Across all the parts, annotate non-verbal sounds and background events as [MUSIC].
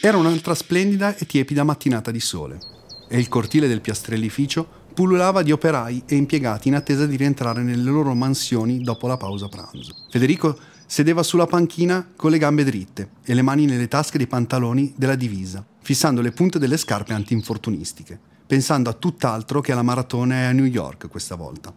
Era un'altra splendida e tiepida mattinata di sole e il cortile del piastrellificio pullulava di operai e impiegati in attesa di rientrare nelle loro mansioni dopo la pausa pranzo. Federico sedeva sulla panchina con le gambe dritte e le mani nelle tasche dei pantaloni della divisa, fissando le punte delle scarpe antinfortunistiche, pensando a tutt'altro che alla maratona a New York questa volta.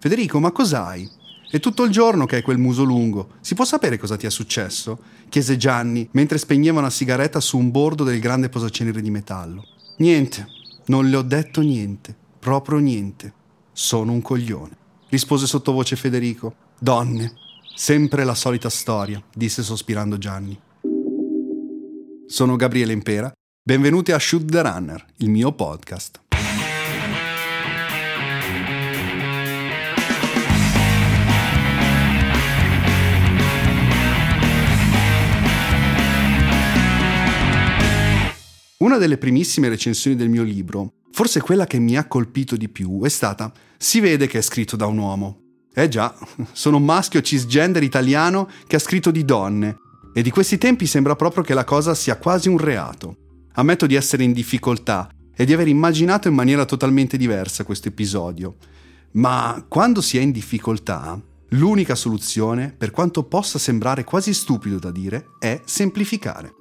Federico, ma cos'hai? È tutto il giorno che hai quel muso lungo. Si può sapere cosa ti è successo? chiese Gianni mentre spegneva una sigaretta su un bordo del grande posacenere di metallo. Niente, non le ho detto niente, proprio niente. Sono un coglione, rispose sottovoce Federico. Donne, sempre la solita storia, disse sospirando Gianni. Sono Gabriele Impera, benvenuti a Shoot the Runner, il mio podcast. Una delle primissime recensioni del mio libro, forse quella che mi ha colpito di più, è stata Si vede che è scritto da un uomo. Eh già, sono un maschio cisgender italiano che ha scritto di donne, e di questi tempi sembra proprio che la cosa sia quasi un reato. Ammetto di essere in difficoltà e di aver immaginato in maniera totalmente diversa questo episodio. Ma quando si è in difficoltà, l'unica soluzione, per quanto possa sembrare quasi stupido da dire, è semplificare.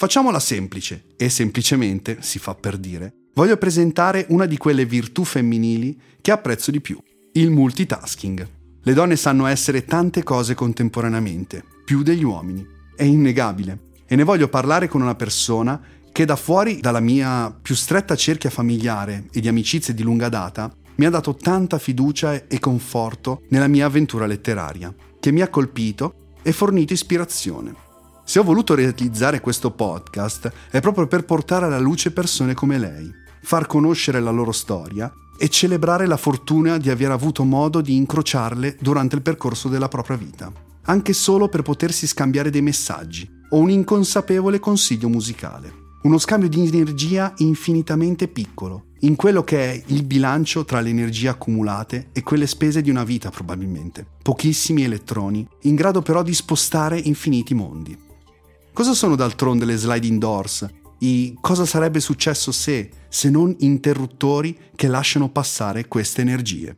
Facciamola semplice e semplicemente, si fa per dire, voglio presentare una di quelle virtù femminili che apprezzo di più, il multitasking. Le donne sanno essere tante cose contemporaneamente, più degli uomini. È innegabile. E ne voglio parlare con una persona che da fuori dalla mia più stretta cerchia familiare e di amicizie di lunga data mi ha dato tanta fiducia e conforto nella mia avventura letteraria, che mi ha colpito e fornito ispirazione. Se ho voluto realizzare questo podcast è proprio per portare alla luce persone come lei, far conoscere la loro storia e celebrare la fortuna di aver avuto modo di incrociarle durante il percorso della propria vita, anche solo per potersi scambiare dei messaggi o un inconsapevole consiglio musicale. Uno scambio di energia infinitamente piccolo, in quello che è il bilancio tra le energie accumulate e quelle spese di una vita probabilmente. Pochissimi elettroni, in grado però di spostare infiniti mondi. Cosa sono d'altronde le sliding doors? I cosa sarebbe successo se, se non interruttori che lasciano passare queste energie?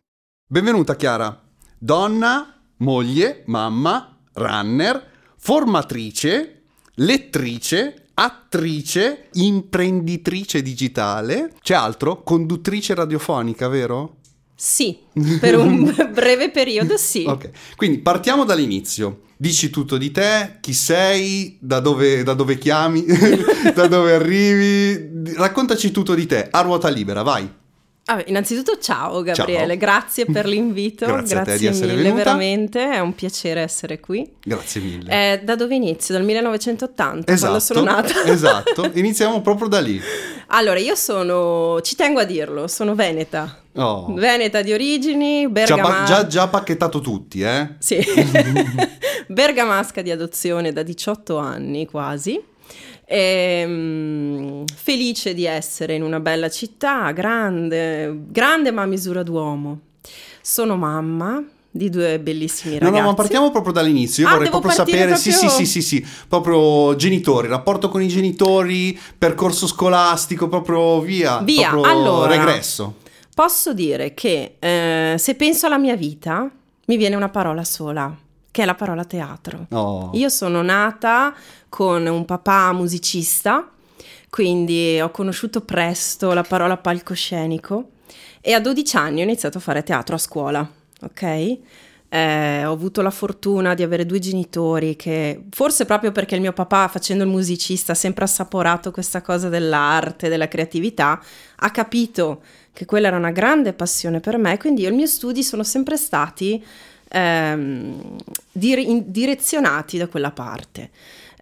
Benvenuta Chiara, donna, moglie, mamma, runner, formatrice, lettrice, attrice, imprenditrice digitale. C'è altro? Conduttrice radiofonica, vero? Sì, per un [LAUGHS] breve periodo sì. Ok, quindi partiamo dall'inizio. Dici tutto di te, chi sei, da dove, da dove chiami, [LAUGHS] da dove arrivi. Raccontaci tutto di te, a ruota libera, vai. Ah, innanzitutto ciao Gabriele, ciao. grazie per l'invito, grazie, grazie mille, venuta. veramente è un piacere essere qui. Grazie mille. Eh, da dove inizio? Dal 1980, esatto, quando sono nata. [LAUGHS] esatto, iniziamo proprio da lì. Allora, io sono, ci tengo a dirlo, sono veneta. Oh. Veneta di origini, bergamasca. Già, già pacchettato tutti, eh? Sì. [LAUGHS] bergamasca di adozione da 18 anni quasi. E, um, felice di essere in una bella città, grande, grande ma a misura d'uomo. Sono mamma, di due bellissimi ragazzi. No, no, ma partiamo proprio dall'inizio. Io ah, vorrei proprio sapere, proprio... sì, sì, sì, sì, sì, proprio genitori, rapporto con i genitori, percorso scolastico, proprio via, via. proprio allora, regresso. Posso dire che eh, se penso alla mia vita, mi viene una parola sola, che è la parola teatro. Oh. Io sono nata con un papà musicista, quindi ho conosciuto presto la parola palcoscenico e a 12 anni ho iniziato a fare teatro a scuola, ok? Eh, ho avuto la fortuna di avere due genitori che, forse proprio perché il mio papà, facendo il musicista, ha sempre assaporato questa cosa dell'arte, della creatività, ha capito che quella era una grande passione per me, quindi io i miei studi sono sempre stati ehm, dire- direzionati da quella parte.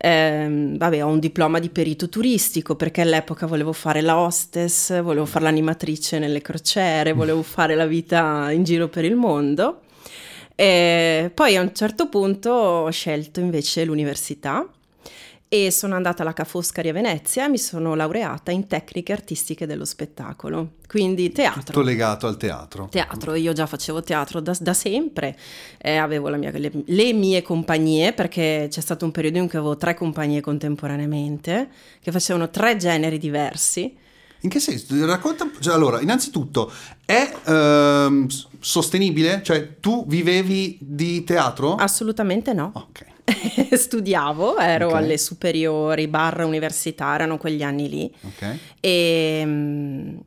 Eh, vabbè, ho un diploma di perito turistico perché all'epoca volevo fare la hostess, volevo fare l'animatrice nelle crociere, volevo fare la vita in giro per il mondo. E poi a un certo punto ho scelto invece l'università e sono andata alla Ca' Foscari a Venezia e mi sono laureata in tecniche artistiche dello spettacolo, quindi teatro. Tutto legato al teatro. Teatro, io già facevo teatro da, da sempre, eh, avevo mia, le, le, mie compagnie, perché c'è stato un periodo in cui avevo tre compagnie contemporaneamente, che facevano tre generi diversi. In che senso? Racconta, cioè, allora, innanzitutto, è ehm, sostenibile? Cioè, tu vivevi di teatro? Assolutamente no. Ok. [LAUGHS] Studiavo, ero okay. alle superiori, barra università, erano quegli anni lì. Ok. E um,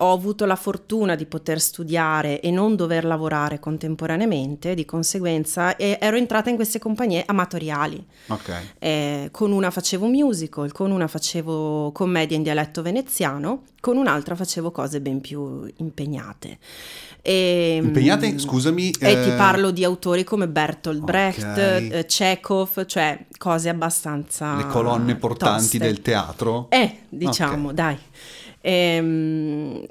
ho avuto la fortuna di poter studiare e non dover lavorare contemporaneamente, di conseguenza ero entrata in queste compagnie amatoriali. Okay. Eh, con una facevo musical, con una facevo commedia in dialetto veneziano, con un'altra facevo cose ben più impegnate. E, ehm, Impegnate, scusami. E eh... ti parlo di autori come Bertolt Brecht, okay. eh, Chekhov, cioè cose abbastanza. Le colonne portanti toste. del teatro. Eh, diciamo, okay. dai. E, ehm,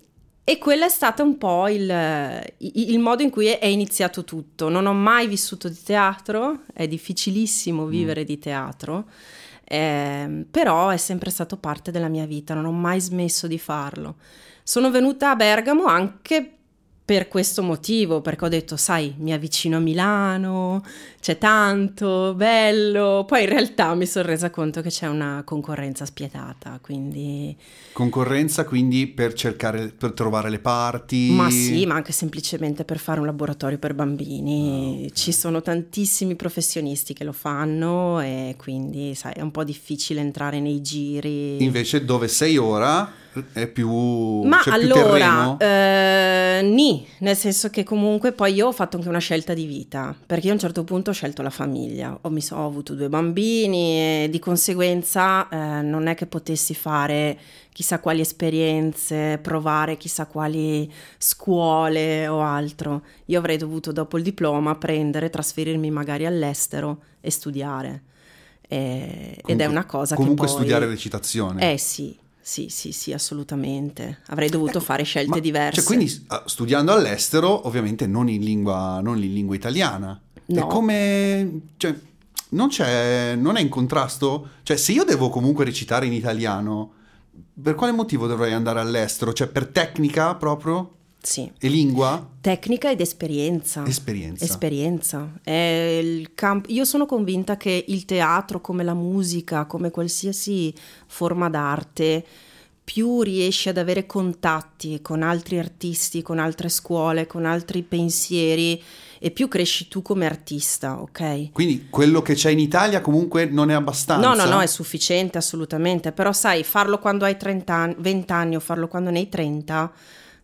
e quello è stato un po' il, il, modo in cui è iniziato tutto. Non ho mai vissuto di teatro, è difficilissimo mm. vivere mm. di teatro, eh, però è sempre stato parte della mia vita, non ho mai smesso di farlo. Sono venuta a Bergamo anche per questo motivo, perché ho detto, sai, mi avvicino a Milano, c'è tanto, bello. Poi in realtà mi sono resa conto che c'è una concorrenza spietata, quindi... Concorrenza quindi per cercare, per trovare le parti? Ma sì, ma anche semplicemente per fare un laboratorio per bambini. Oh. Ci sono tantissimi professionisti che lo fanno e quindi, sai, è un po' difficile entrare nei giri. Invece dove sei ora è più... Ma allora, più eh, ni, nel senso che comunque poi io ho fatto anche una scelta di vita, perché io a un certo punto ho scelto la famiglia, ho, so, ho avuto due bambini e di conseguenza eh, non è che potessi fare chissà quali esperienze, provare chissà quali scuole o altro. Io avrei dovuto dopo il diploma prendere, trasferirmi magari all'estero e studiare. E, comunque, ed è una cosa comunque che Comunque studiare recitazione. Eh sì, sì, sì, sì, assolutamente. Avrei dovuto ecco, fare scelte ma, diverse. Cioè, quindi ah, studiando all'estero, ovviamente non in lingua, non in lingua italiana. No. È come... Cioè, non, c'è, non è in contrasto? Cioè, se io devo comunque recitare in italiano, per quale motivo dovrei andare all'estero? Cioè, per tecnica proprio? Sì. E lingua? Tecnica ed esperienza. Esperienza. Esperienza. Camp- Io sono convinta che il teatro, come la musica, come qualsiasi forma d'arte, più riesci ad avere contatti con altri artisti, con altre scuole, con altri pensieri e più cresci tu come artista, ok? Quindi quello che c'è in Italia comunque non è abbastanza? No, no, no, è sufficiente assolutamente, però sai, farlo quando hai 30 anni, 20 anni o farlo quando ne hai 30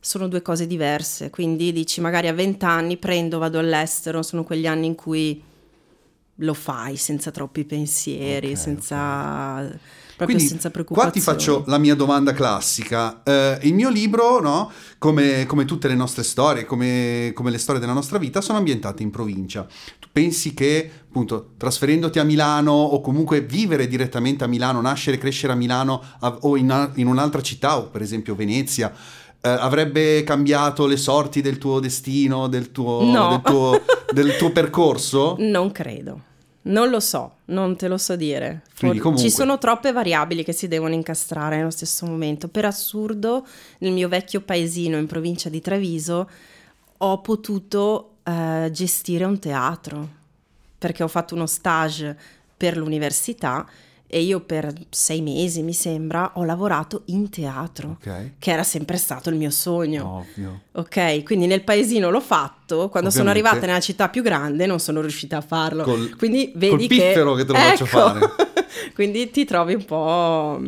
sono due cose diverse, quindi dici magari a 20 anni prendo, vado all'estero, sono quegli anni in cui lo fai senza troppi pensieri, okay, senza... Okay proprio Quindi, senza preoccupazioni. Qua ti faccio la mia domanda classica. Uh, il mio libro, no, come, come, tutte le nostre storie, come, come, le storie della nostra vita, sono ambientate in provincia. Tu pensi che, appunto, trasferendoti a Milano o comunque vivere direttamente a Milano, nascere e crescere a Milano a, o in, in un'altra città, o per esempio Venezia, Uh, avrebbe cambiato le sorti del tuo destino, del tuo, no. del, tuo, [LAUGHS] del tuo, percorso? Non credo. Non lo so, non te lo so dire. For- ci sono troppe variabili che si devono incastrare nello stesso momento. Per assurdo, nel mio vecchio paesino in provincia di Treviso ho potuto uh, gestire un teatro perché ho fatto uno stage per l'università e io per sei mesi, mi sembra, ho lavorato in teatro, okay. che era sempre stato il mio sogno. Ovvio. Ok, quindi nel paesino l'ho fatto, quando Ovviamente. sono arrivata nella città più grande non sono riuscita a farlo. Col, quindi vedi col che... che te lo ecco. faccio fare. [LAUGHS] quindi ti trovi un po'...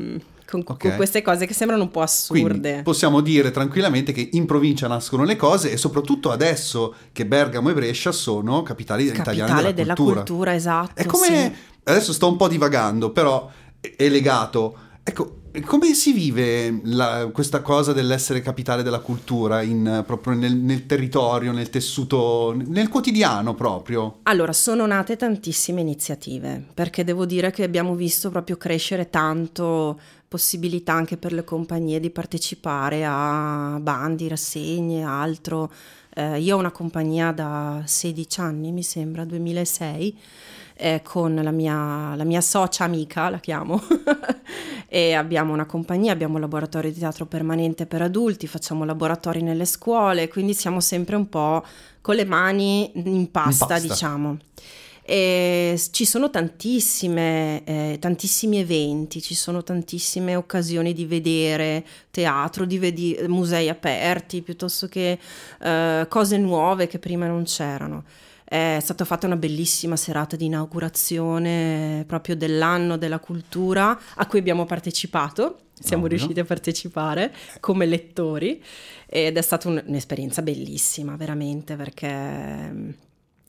Con, okay. con, queste cose che sembrano un po' assurde. Quindi possiamo dire tranquillamente che in provincia nascono le cose e soprattutto adesso che Bergamo e Brescia sono capitali Capitale italiane della, della cultura. cultura. esatto. È come sì adesso sto un po' divagando, però è legato. Ecco, come si vive la, questa cosa dell'essere capitale della cultura in, proprio nel, nel, territorio, nel tessuto, nel quotidiano proprio? Allora, sono nate tantissime iniziative, perché devo dire che abbiamo visto proprio crescere tanto possibilità anche per le compagnie di partecipare a bandi, rassegne, altro. Eh, io ho una compagnia da 16 anni, mi sembra, 2006 eh, con la mia, la mia socia amica, la chiamo, [LAUGHS] e abbiamo una compagnia, abbiamo un laboratorio di teatro permanente per adulti, facciamo laboratori nelle scuole, quindi siamo sempre un po' con le mani in pasta, in pasta. diciamo. E ci sono tantissime, eh, tantissimi eventi, ci sono tantissime occasioni di vedere teatro, di vedi- musei aperti, piuttosto che eh, cose nuove che prima non c'erano. È stata fatta una bellissima serata di inaugurazione proprio dell'anno della cultura a cui abbiamo partecipato. Siamo Ovvio. riusciti a partecipare come lettori ed è stata un- un'esperienza bellissima, veramente, perché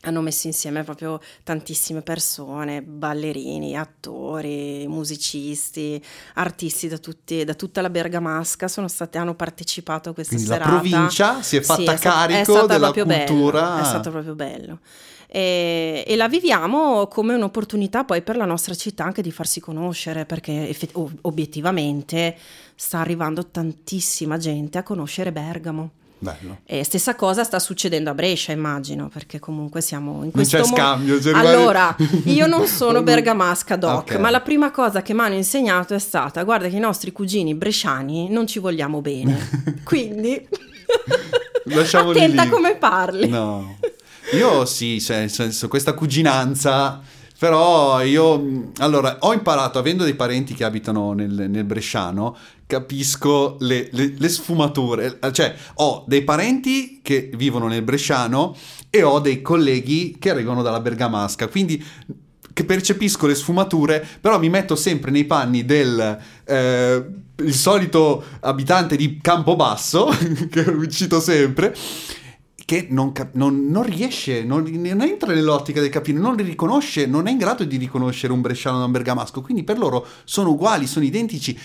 hanno messo insieme proprio tantissime persone, ballerini, attori, musicisti, artisti da, tutti, da tutta la Bergamasca sono stati, hanno partecipato a questa Quindi serata. la provincia si è fatta sì, carico è della cultura. Bello, è stato proprio bello. E, e, la viviamo come un'opportunità poi per la nostra città anche di farsi conoscere perché effett- obiettivamente sta arrivando tantissima gente a conoscere Bergamo. Bello. E stessa cosa sta succedendo a Brescia, immagino, perché comunque siamo in questo c'è scambio. Mo- allora, io non [LAUGHS] sono bergamasca doc, okay. ma la prima cosa che mi hanno insegnato è stata, guarda che i nostri cugini bresciani non ci vogliamo bene. [LAUGHS] Quindi [LAUGHS] Lasciamoli attenta lì. come parli. No. Io sì, cioè, nel senso, questa cuginanza però io, allora, ho imparato, avendo dei parenti che abitano nel, nel Bresciano, capisco le, le, le, sfumature. Cioè, ho dei parenti che vivono nel Bresciano e ho dei colleghi che arrivano dalla Bergamasca. Quindi che percepisco le sfumature, però mi metto sempre nei panni del eh, il solito abitante di Campobasso, [LAUGHS] che cito sempre, che non, non, non riesce, non, non, entra nell'ottica del capire, non li riconosce, non è in grado di riconoscere un bresciano da un bergamasco, quindi per loro sono uguali, sono identici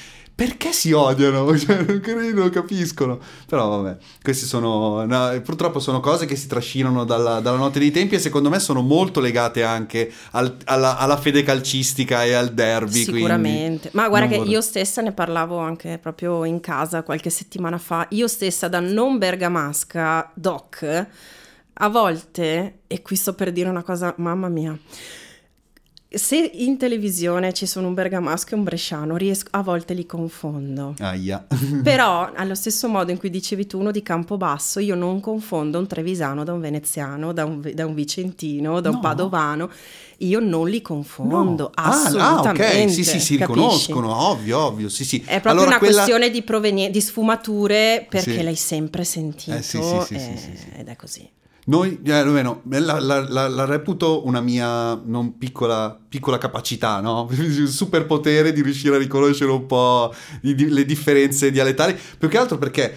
perché si odiano? [LAUGHS] Cioè, non, non capiscono. Però vabbè, queste sono, no, purtroppo sono cose che si trascinano dalla, dalla, notte dei tempi e secondo me sono molto legate anche al, alla, alla, fede calcistica e al derby. Sicuramente. Ma guarda che vorrei... io stessa ne parlavo anche proprio in casa qualche settimana fa. Io stessa da non bergamasca doc, a volte, e qui sto per dire una cosa, mamma mia se in televisione ci sono un bergamasco e un bresciano, riesco, a volte li confondo. Aia. [LAUGHS] Però, allo stesso modo in cui dicevi tu uno di Campobasso, io non confondo un trevisano da un veneziano, da un, da un vicentino, da un no. padovano. Io non li confondo, no. assolutamente. Ah, ah, ok, sì, sì, si riconoscono, ovvio, ovvio, sì, sì. È proprio allora, una quella... questione di, provenie- di sfumature perché sì. l'hai sempre sentito eh, sì, sì, e... ed è così. Noi, eh, almeno, la, la, la, la, reputo una mia non piccola, piccola capacità, no? [LAUGHS] Un superpotere di riuscire a riconoscere un po' di, di, le differenze dialettali, più che altro perché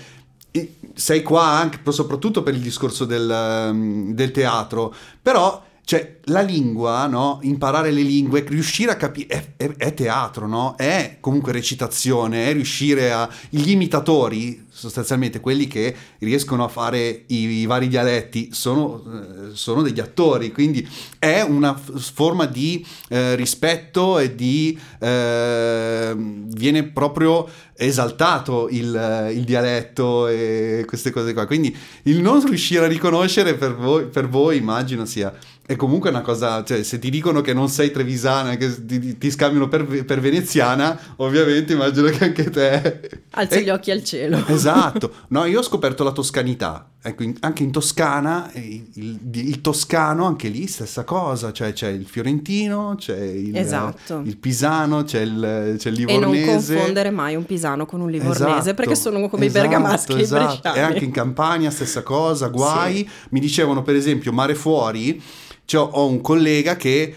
sei qua anche, soprattutto per il discorso del, mm, del teatro, però cioè, la lingua, no? Imparare le lingue, riuscire a capire, è, è, è, teatro, no? È comunque recitazione, è riuscire a... Gli imitatori, sostanzialmente quelli che riescono a fare i, i vari dialetti, sono, eh, sono, degli attori, quindi è una forma di eh, rispetto e di... Eh, viene proprio esaltato il, il, dialetto e queste cose qua. Quindi il non riuscire a riconoscere per voi, per voi immagino sia è comunque una cosa, cioè se ti dicono che non sei trevisana, che ti, ti scambiano per, per, veneziana, ovviamente immagino che anche te... [LAUGHS] Alzi e... gli occhi al cielo. [LAUGHS] Esatto, no, io ho scoperto la toscanità, ecco, in, anche in Toscana, il, il, il, toscano, anche lì stessa cosa, cioè c'è il fiorentino, c'è il, esatto. il pisano, c'è il, c'è il livornese. E non confondere mai un pisano con un livornese, esatto, perché sono come esatto, i bergamaschi esatto. E anche in Campania stessa cosa, guai. Sì. Mi dicevano per esempio Mare Fuori cioè, ho un collega che,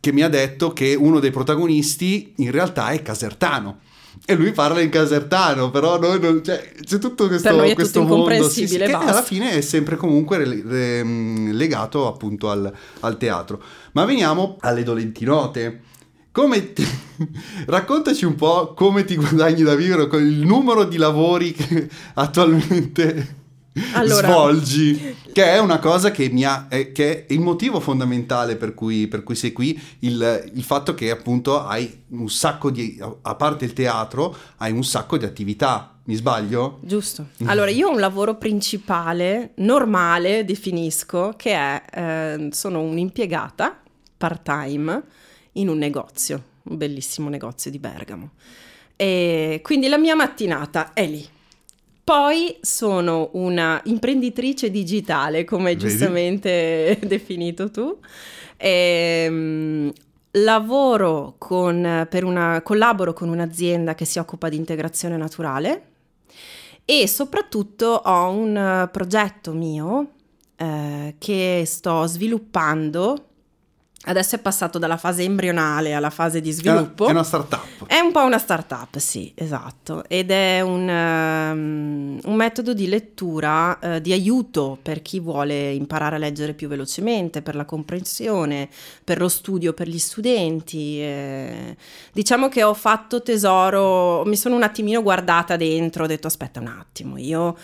che mi ha detto che uno dei protagonisti in realtà è casertano e lui parla in casertano, però noi non, cioè, c'è tutto questo, per questo tutto mondo sì, sì, che alla fine è sempre comunque re, re, legato appunto al, al, teatro. Ma veniamo alle dolenti note. Come ti... [LAUGHS] Raccontaci un po' come ti guadagni da vivere con il numero di lavori che [LAUGHS] attualmente allora... svolgi, che è una cosa che mi ha, è, che è il motivo fondamentale per cui, per cui sei qui, il, il, fatto che appunto hai un sacco di, a parte il teatro, hai un sacco di attività. Mi sbaglio? Giusto. Allora, io ho un lavoro principale, normale, definisco, che è, eh, sono un'impiegata part-time in un negozio, un bellissimo negozio di Bergamo. E quindi la mia mattinata è lì. Poi sono una imprenditrice digitale, come hai giustamente [LAUGHS] definito tu. Ehm, lavoro con, per una, collaboro con un'azienda che si occupa di integrazione naturale e soprattutto ho un progetto mio eh, che sto sviluppando. Adesso è passato dalla fase embrionale alla fase di sviluppo. è una startup. È un po' una startup, sì, esatto, ed è un, ehm, un metodo di lettura eh, di aiuto per chi vuole imparare a leggere più velocemente, per la comprensione, per lo studio per gli studenti. eh. Diciamo che ho fatto tesoro, mi sono un attimino guardata dentro, ho detto aspetta un attimo, io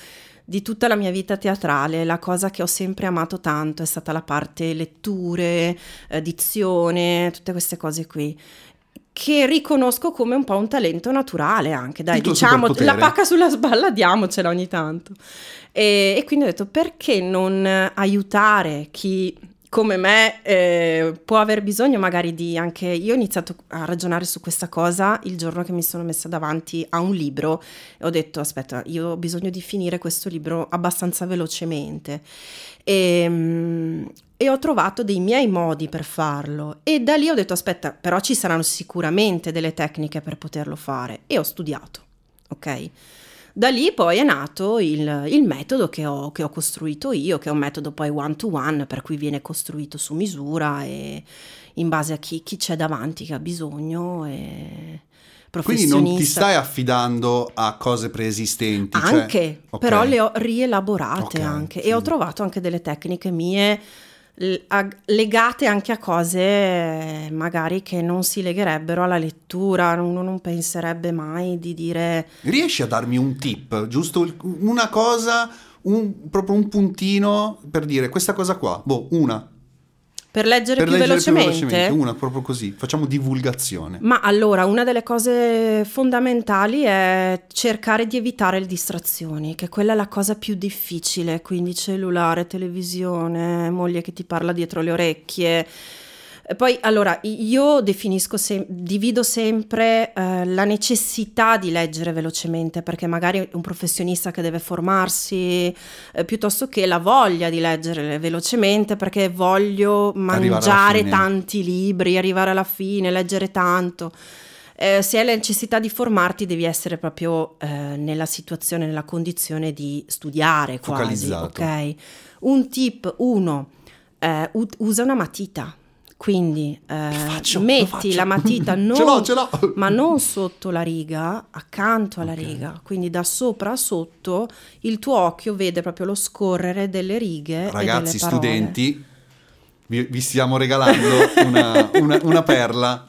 di tutta la mia vita teatrale, la cosa che ho sempre amato tanto è stata la parte letture, eh, dizione, tutte queste cose qui che riconosco come un po' un talento naturale anche, dai, diciamo, la pacca sulla spalla diamocela ogni tanto. E, e quindi ho detto, perché non aiutare chi come me eh, può aver bisogno magari di anche... Io ho iniziato a ragionare su questa cosa il giorno che mi sono messa davanti a un libro e ho detto, aspetta, io ho bisogno di finire questo libro abbastanza velocemente. E, mm, e ho trovato dei miei modi per farlo. E da lì ho detto aspetta però ci saranno sicuramente delle tecniche per poterlo fare. E ho studiato ok da lì poi è nato il, il metodo che ho, che ho costruito io che è un metodo poi one to one per cui viene costruito su misura e in base a chi, chi c'è davanti che ha bisogno e Quindi non ti stai affidando a cose preesistenti. cioè- Anche, Ok. però le ho rielaborate Ok, anche sì. e ho trovato anche delle tecniche mie legate anche a cose eh, magari che non si legherebbero alla lettura, uno non penserebbe mai di dire Riesci a darmi un tip, giusto una cosa, un- proprio un puntino per dire questa cosa qua? Boh, una. Per leggere per più leggere velocemente. più velocemente, una proprio così. Facciamo divulgazione. Ma allora, una delle cose fondamentali è cercare di evitare le distrazioni, che quella è la cosa più difficile, quindi cellulare, televisione, moglie che ti parla dietro le orecchie. Poi, allora, io definisco, sem- divido sempre eh, la necessità di leggere velocemente, perché magari un professionista che deve formarsi, eh, piuttosto che la voglia di leggere velocemente, perché voglio mangiare tanti libri, arrivare alla fine, leggere tanto. Eh, se hai la necessità di formarti, devi essere proprio eh, nella situazione, nella condizione di studiare quasi. Ok. Un tip, uno, eh, u- usa una matita. Quindi eh, faccio, metti la matita [LAUGHS] non, Ce l'ho, ce l'ho. ma non sotto la riga, accanto alla Ok. riga, quindi da sopra a sotto il tuo occhio vede proprio lo scorrere delle righe. Ragazzi, delle studenti, vi, vi stiamo regalando una, una- una perla.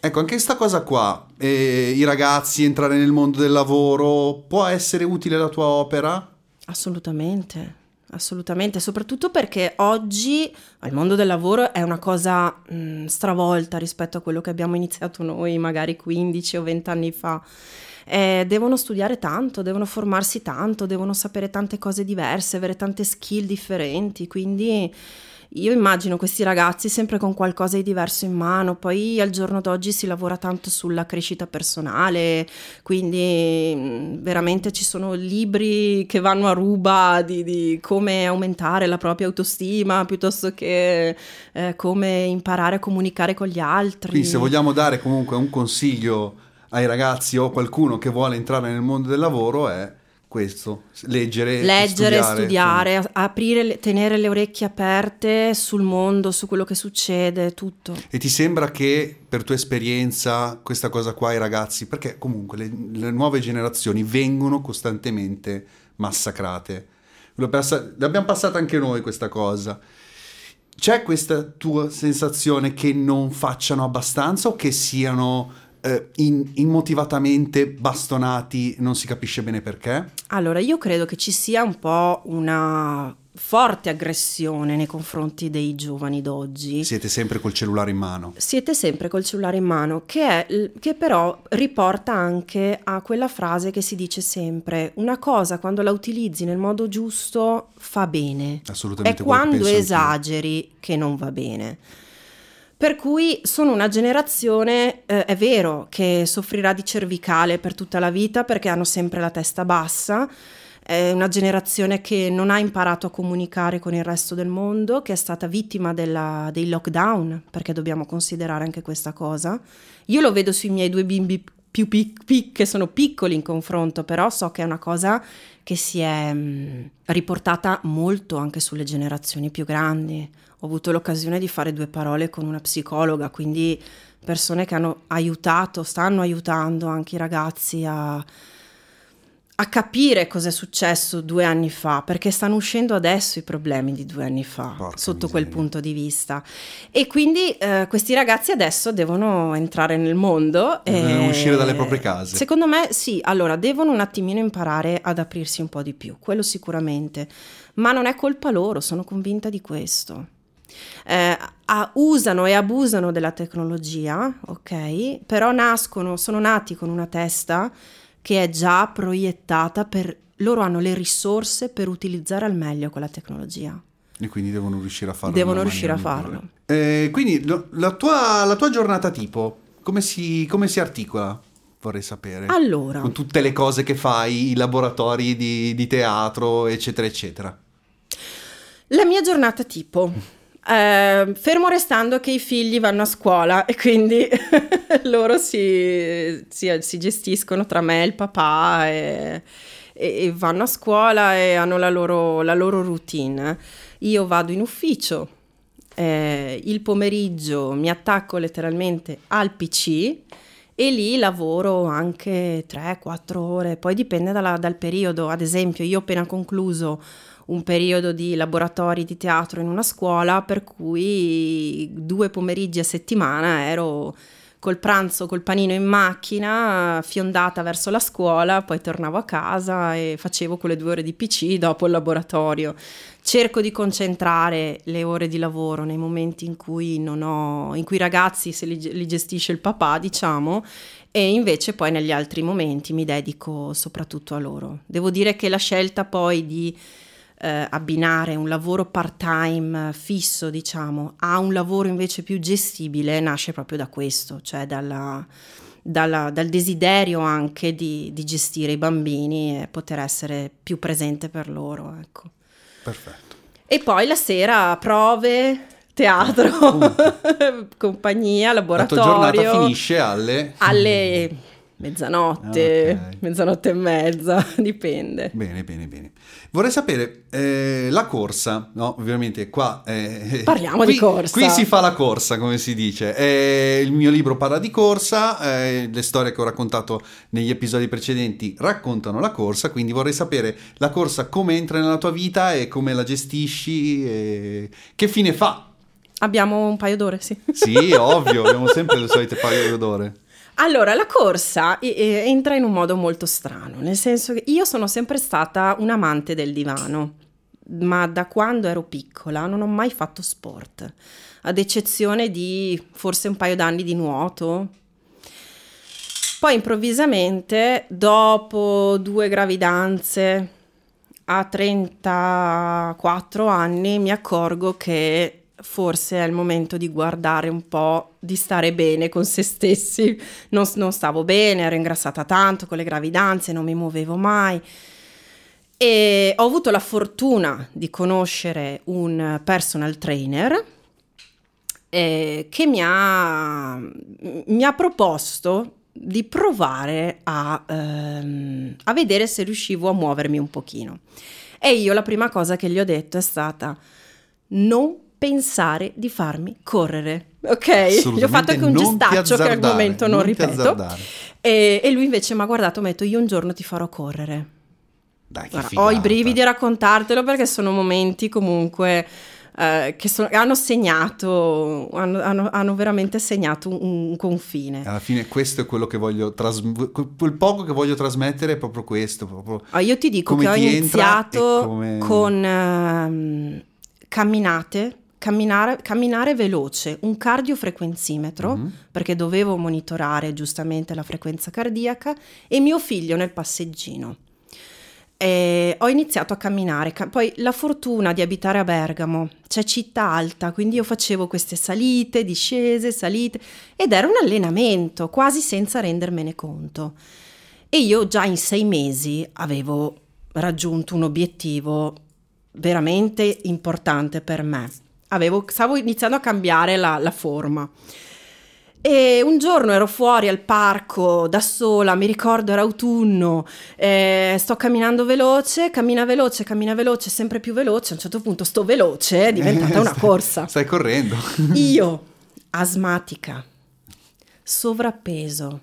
Ecco, anche questa cosa qua, eh, i ragazzi entrare nel mondo del lavoro, può essere utile la tua opera? Assolutamente, assolutamente, soprattutto perché oggi il mondo del lavoro è una cosa mh, stravolta rispetto a quello che abbiamo iniziato noi magari 15 o 20 anni fa. Eh, devono studiare tanto, devono formarsi tanto, devono sapere tante cose diverse, avere tante skill differenti, quindi io immagino questi ragazzi sempre con qualcosa di diverso in mano, poi al giorno d'oggi si lavora tanto sulla crescita personale, quindi veramente ci sono libri che vanno a ruba di, di come aumentare la propria autostima piuttosto che eh, come imparare a comunicare con gli altri. Quindi se vogliamo dare comunque un consiglio ai ragazzi o qualcuno che vuole entrare nel mondo del lavoro è questo, leggere, Leggere, studiare, studiare, aprire, tenere le orecchie aperte sul mondo, su quello che succede, tutto. E ti sembra che per tua esperienza questa cosa qua ai ragazzi, perché comunque le, le nuove generazioni vengono costantemente massacrate. L'abbiamo passata anche noi questa cosa. C'è questa tua sensazione che non facciano abbastanza o che siano eh, in- immotivatamente bastonati, non si capisce bene perché? Allora, io credo che ci sia un po' una forte aggressione nei confronti dei giovani d'oggi. Siete sempre col cellulare in mano. Siete sempre col cellulare in mano, che, è, che però riporta anche a quella frase che si dice sempre: una cosa quando la utilizzi nel modo giusto fa bene. È Assolutamente che quando penso anch'io. esageri che non va bene. Per cui sono una generazione, eh, è vero, che soffrirà di cervicale per tutta la vita perché hanno sempre la testa bassa, è una generazione che non ha imparato a comunicare con il resto del mondo, che è stata vittima della, dei lockdown, perché dobbiamo considerare anche questa cosa. Io lo vedo sui miei due bimbi più pic- pic- che sono piccoli in confronto, però so che è una cosa che si è mh, riportata molto anche sulle generazioni più grandi. Ho avuto l'occasione di fare due parole con una psicologa, quindi persone che hanno aiutato, stanno aiutando anche i ragazzi a a capire cosa è successo due anni fa, perché stanno uscendo adesso i problemi di due anni fa, Porca sotto miseria. quel punto di vista. E quindi eh, questi ragazzi adesso devono entrare nel mondo. Devono e... uscire dalle proprie case. Secondo me sì, allora devono un attimino imparare ad aprirsi un po' di più, quello sicuramente, ma non è colpa loro, sono convinta di questo. Eh, a, usano e abusano della tecnologia, ok? Però nascono, sono nati con una testa che è già proiettata per loro hanno le risorse per utilizzare al meglio quella tecnologia. E quindi devono riuscire a farlo. Devono riuscire a farlo. Eh, quindi la tua, la tua, giornata tipo, come si, come si, articola? Vorrei sapere. Allora. Con tutte le cose che fai, i laboratori di, di teatro, eccetera, eccetera. La mia giornata tipo. Eh, fermo restando che i figli vanno a scuola e quindi [LAUGHS] loro si, si, si, gestiscono tra me e il papà e, e, e vanno a scuola e hanno la loro, la loro routine. Io vado in ufficio, eh, il pomeriggio mi attacco letteralmente al PC e lì lavoro anche 3-4 ore, poi dipende dalla, dal periodo. Ad esempio, io ho appena concluso un periodo di laboratori di teatro in una scuola, per cui due pomeriggi a settimana ero col pranzo, col panino in macchina, fiondata verso la scuola, poi tornavo a casa e facevo quelle due ore di PC dopo il laboratorio. Cerco di concentrare le ore di lavoro nei momenti in cui ho, in cui i ragazzi se li, li gestisce il papà, diciamo, e invece poi negli altri momenti mi dedico soprattutto a loro. Devo dire che la scelta poi di eh, abbinare un lavoro part-time fisso, diciamo, a un lavoro invece più gestibile nasce proprio da questo, cioè dalla, dalla, dal desiderio anche di, di, gestire i bambini e poter essere più presente per loro. Ecco. Perfetto. E poi la sera prove, teatro, [LAUGHS] compagnia, laboratorio. La tua giornata finisce alle... alle mezzanotte, okay. mezzanotte e mezza, [LAUGHS] dipende. Bene, bene, bene. Vorrei sapere, eh, la corsa, no? Ovviamente qua... Eh, Parliamo qui, di corsa. Qui si fa la corsa, come si dice. Eh, il mio libro parla di corsa, eh, le storie che ho raccontato negli episodi precedenti raccontano la corsa, quindi vorrei sapere la corsa come entra nella tua vita e come la gestisci, e che fine fa. Abbiamo un paio d'ore, sì. Sì, ovvio, abbiamo sempre le solite paio d'ore. Allora, la corsa eh, entra in un modo molto strano, nel senso che io sono sempre stata un amante del divano, ma da quando ero piccola non ho mai fatto sport, ad eccezione di forse un paio d'anni di nuoto. Poi improvvisamente, dopo due gravidanze, a 34 anni, mi accorgo che forse è il momento di guardare un po', di stare bene con se stessi. Non, non, stavo bene, ero ingrassata tanto con le gravidanze, non mi muovevo mai. E ho avuto la fortuna di conoscere un personal trainer eh, che mi ha, mi ha, proposto di provare a, ehm, a vedere se riuscivo a muovermi un pochino. E io la prima cosa che gli ho detto è stata non pensare di farmi correre. Ok? Gli ho fatto anche un gestaccio che al momento non, non ripeto. E, e, lui invece mi ha guardato e mi ha detto: Io un giorno ti farò correre. Dai, Guarda, ho i brividi a raccontartelo perché sono momenti comunque. Uh, che sono, hanno segnato, hanno, hanno, hanno veramente segnato un, un, confine. Alla fine questo è quello che voglio trasmettere, quel poco che voglio trasmettere è proprio questo. Proprio oh, io ti dico che ho iniziato come... con uh, camminate camminare, camminare veloce, un cardiofrequenzimetro, mm-hmm. perché dovevo monitorare giustamente la frequenza cardiaca, e mio figlio nel passeggino. E ho iniziato a camminare. Poi la fortuna di abitare a Bergamo, c'è città alta, quindi io facevo queste salite, discese, salite ed era un allenamento quasi senza rendermene conto. E io già in sei mesi avevo raggiunto un obiettivo veramente importante per me. Avevo, stavo iniziando a cambiare la, la forma. E un giorno ero fuori al parco da sola, mi ricordo era autunno, eh, sto camminando veloce, cammina veloce, cammina veloce, sempre più veloce, a un certo punto sto veloce, è diventata [LAUGHS] una corsa. Stai correndo. [LAUGHS] Io, asmatica, sovrappeso,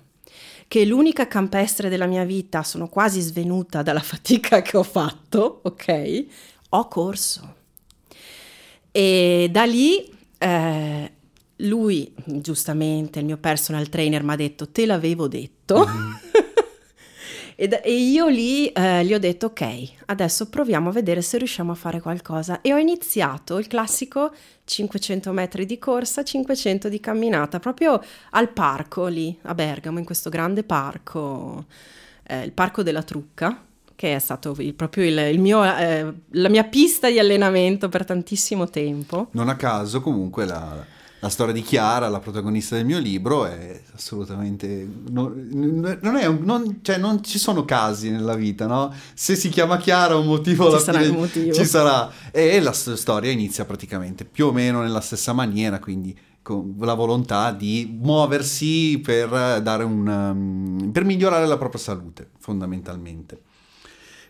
che l'unica campestre della mia vita sono quasi svenuta dalla [LAUGHS] fatica che ho fatto, ok? Ho corso. E da lì... Eh, lui, giustamente, il mio personal trainer mi ha detto, te l'avevo detto. [LAUGHS] Mm. e, e, io lì eh, gli ho detto, ok, adesso proviamo a vedere se riusciamo a fare qualcosa. E ho iniziato il classico 500 metri di corsa, 500 di camminata, proprio al parco lì, a Bergamo, in questo grande parco, eh, il Parco della Trucca che è stato il, proprio il, il mio, eh, la mia pista di allenamento per tantissimo tempo. Non a caso comunque la, la storia di Chiara, la protagonista del mio libro, è assolutamente... Non, non, è non, cioè non ci sono casi nella vita, no? Se si chiama Chiara un motivo ci sarà fine motivo. ci sarà. E la storia inizia praticamente più o meno nella stessa maniera, quindi con la volontà di muoversi per, dare un, um, per migliorare la propria salute, fondamentalmente.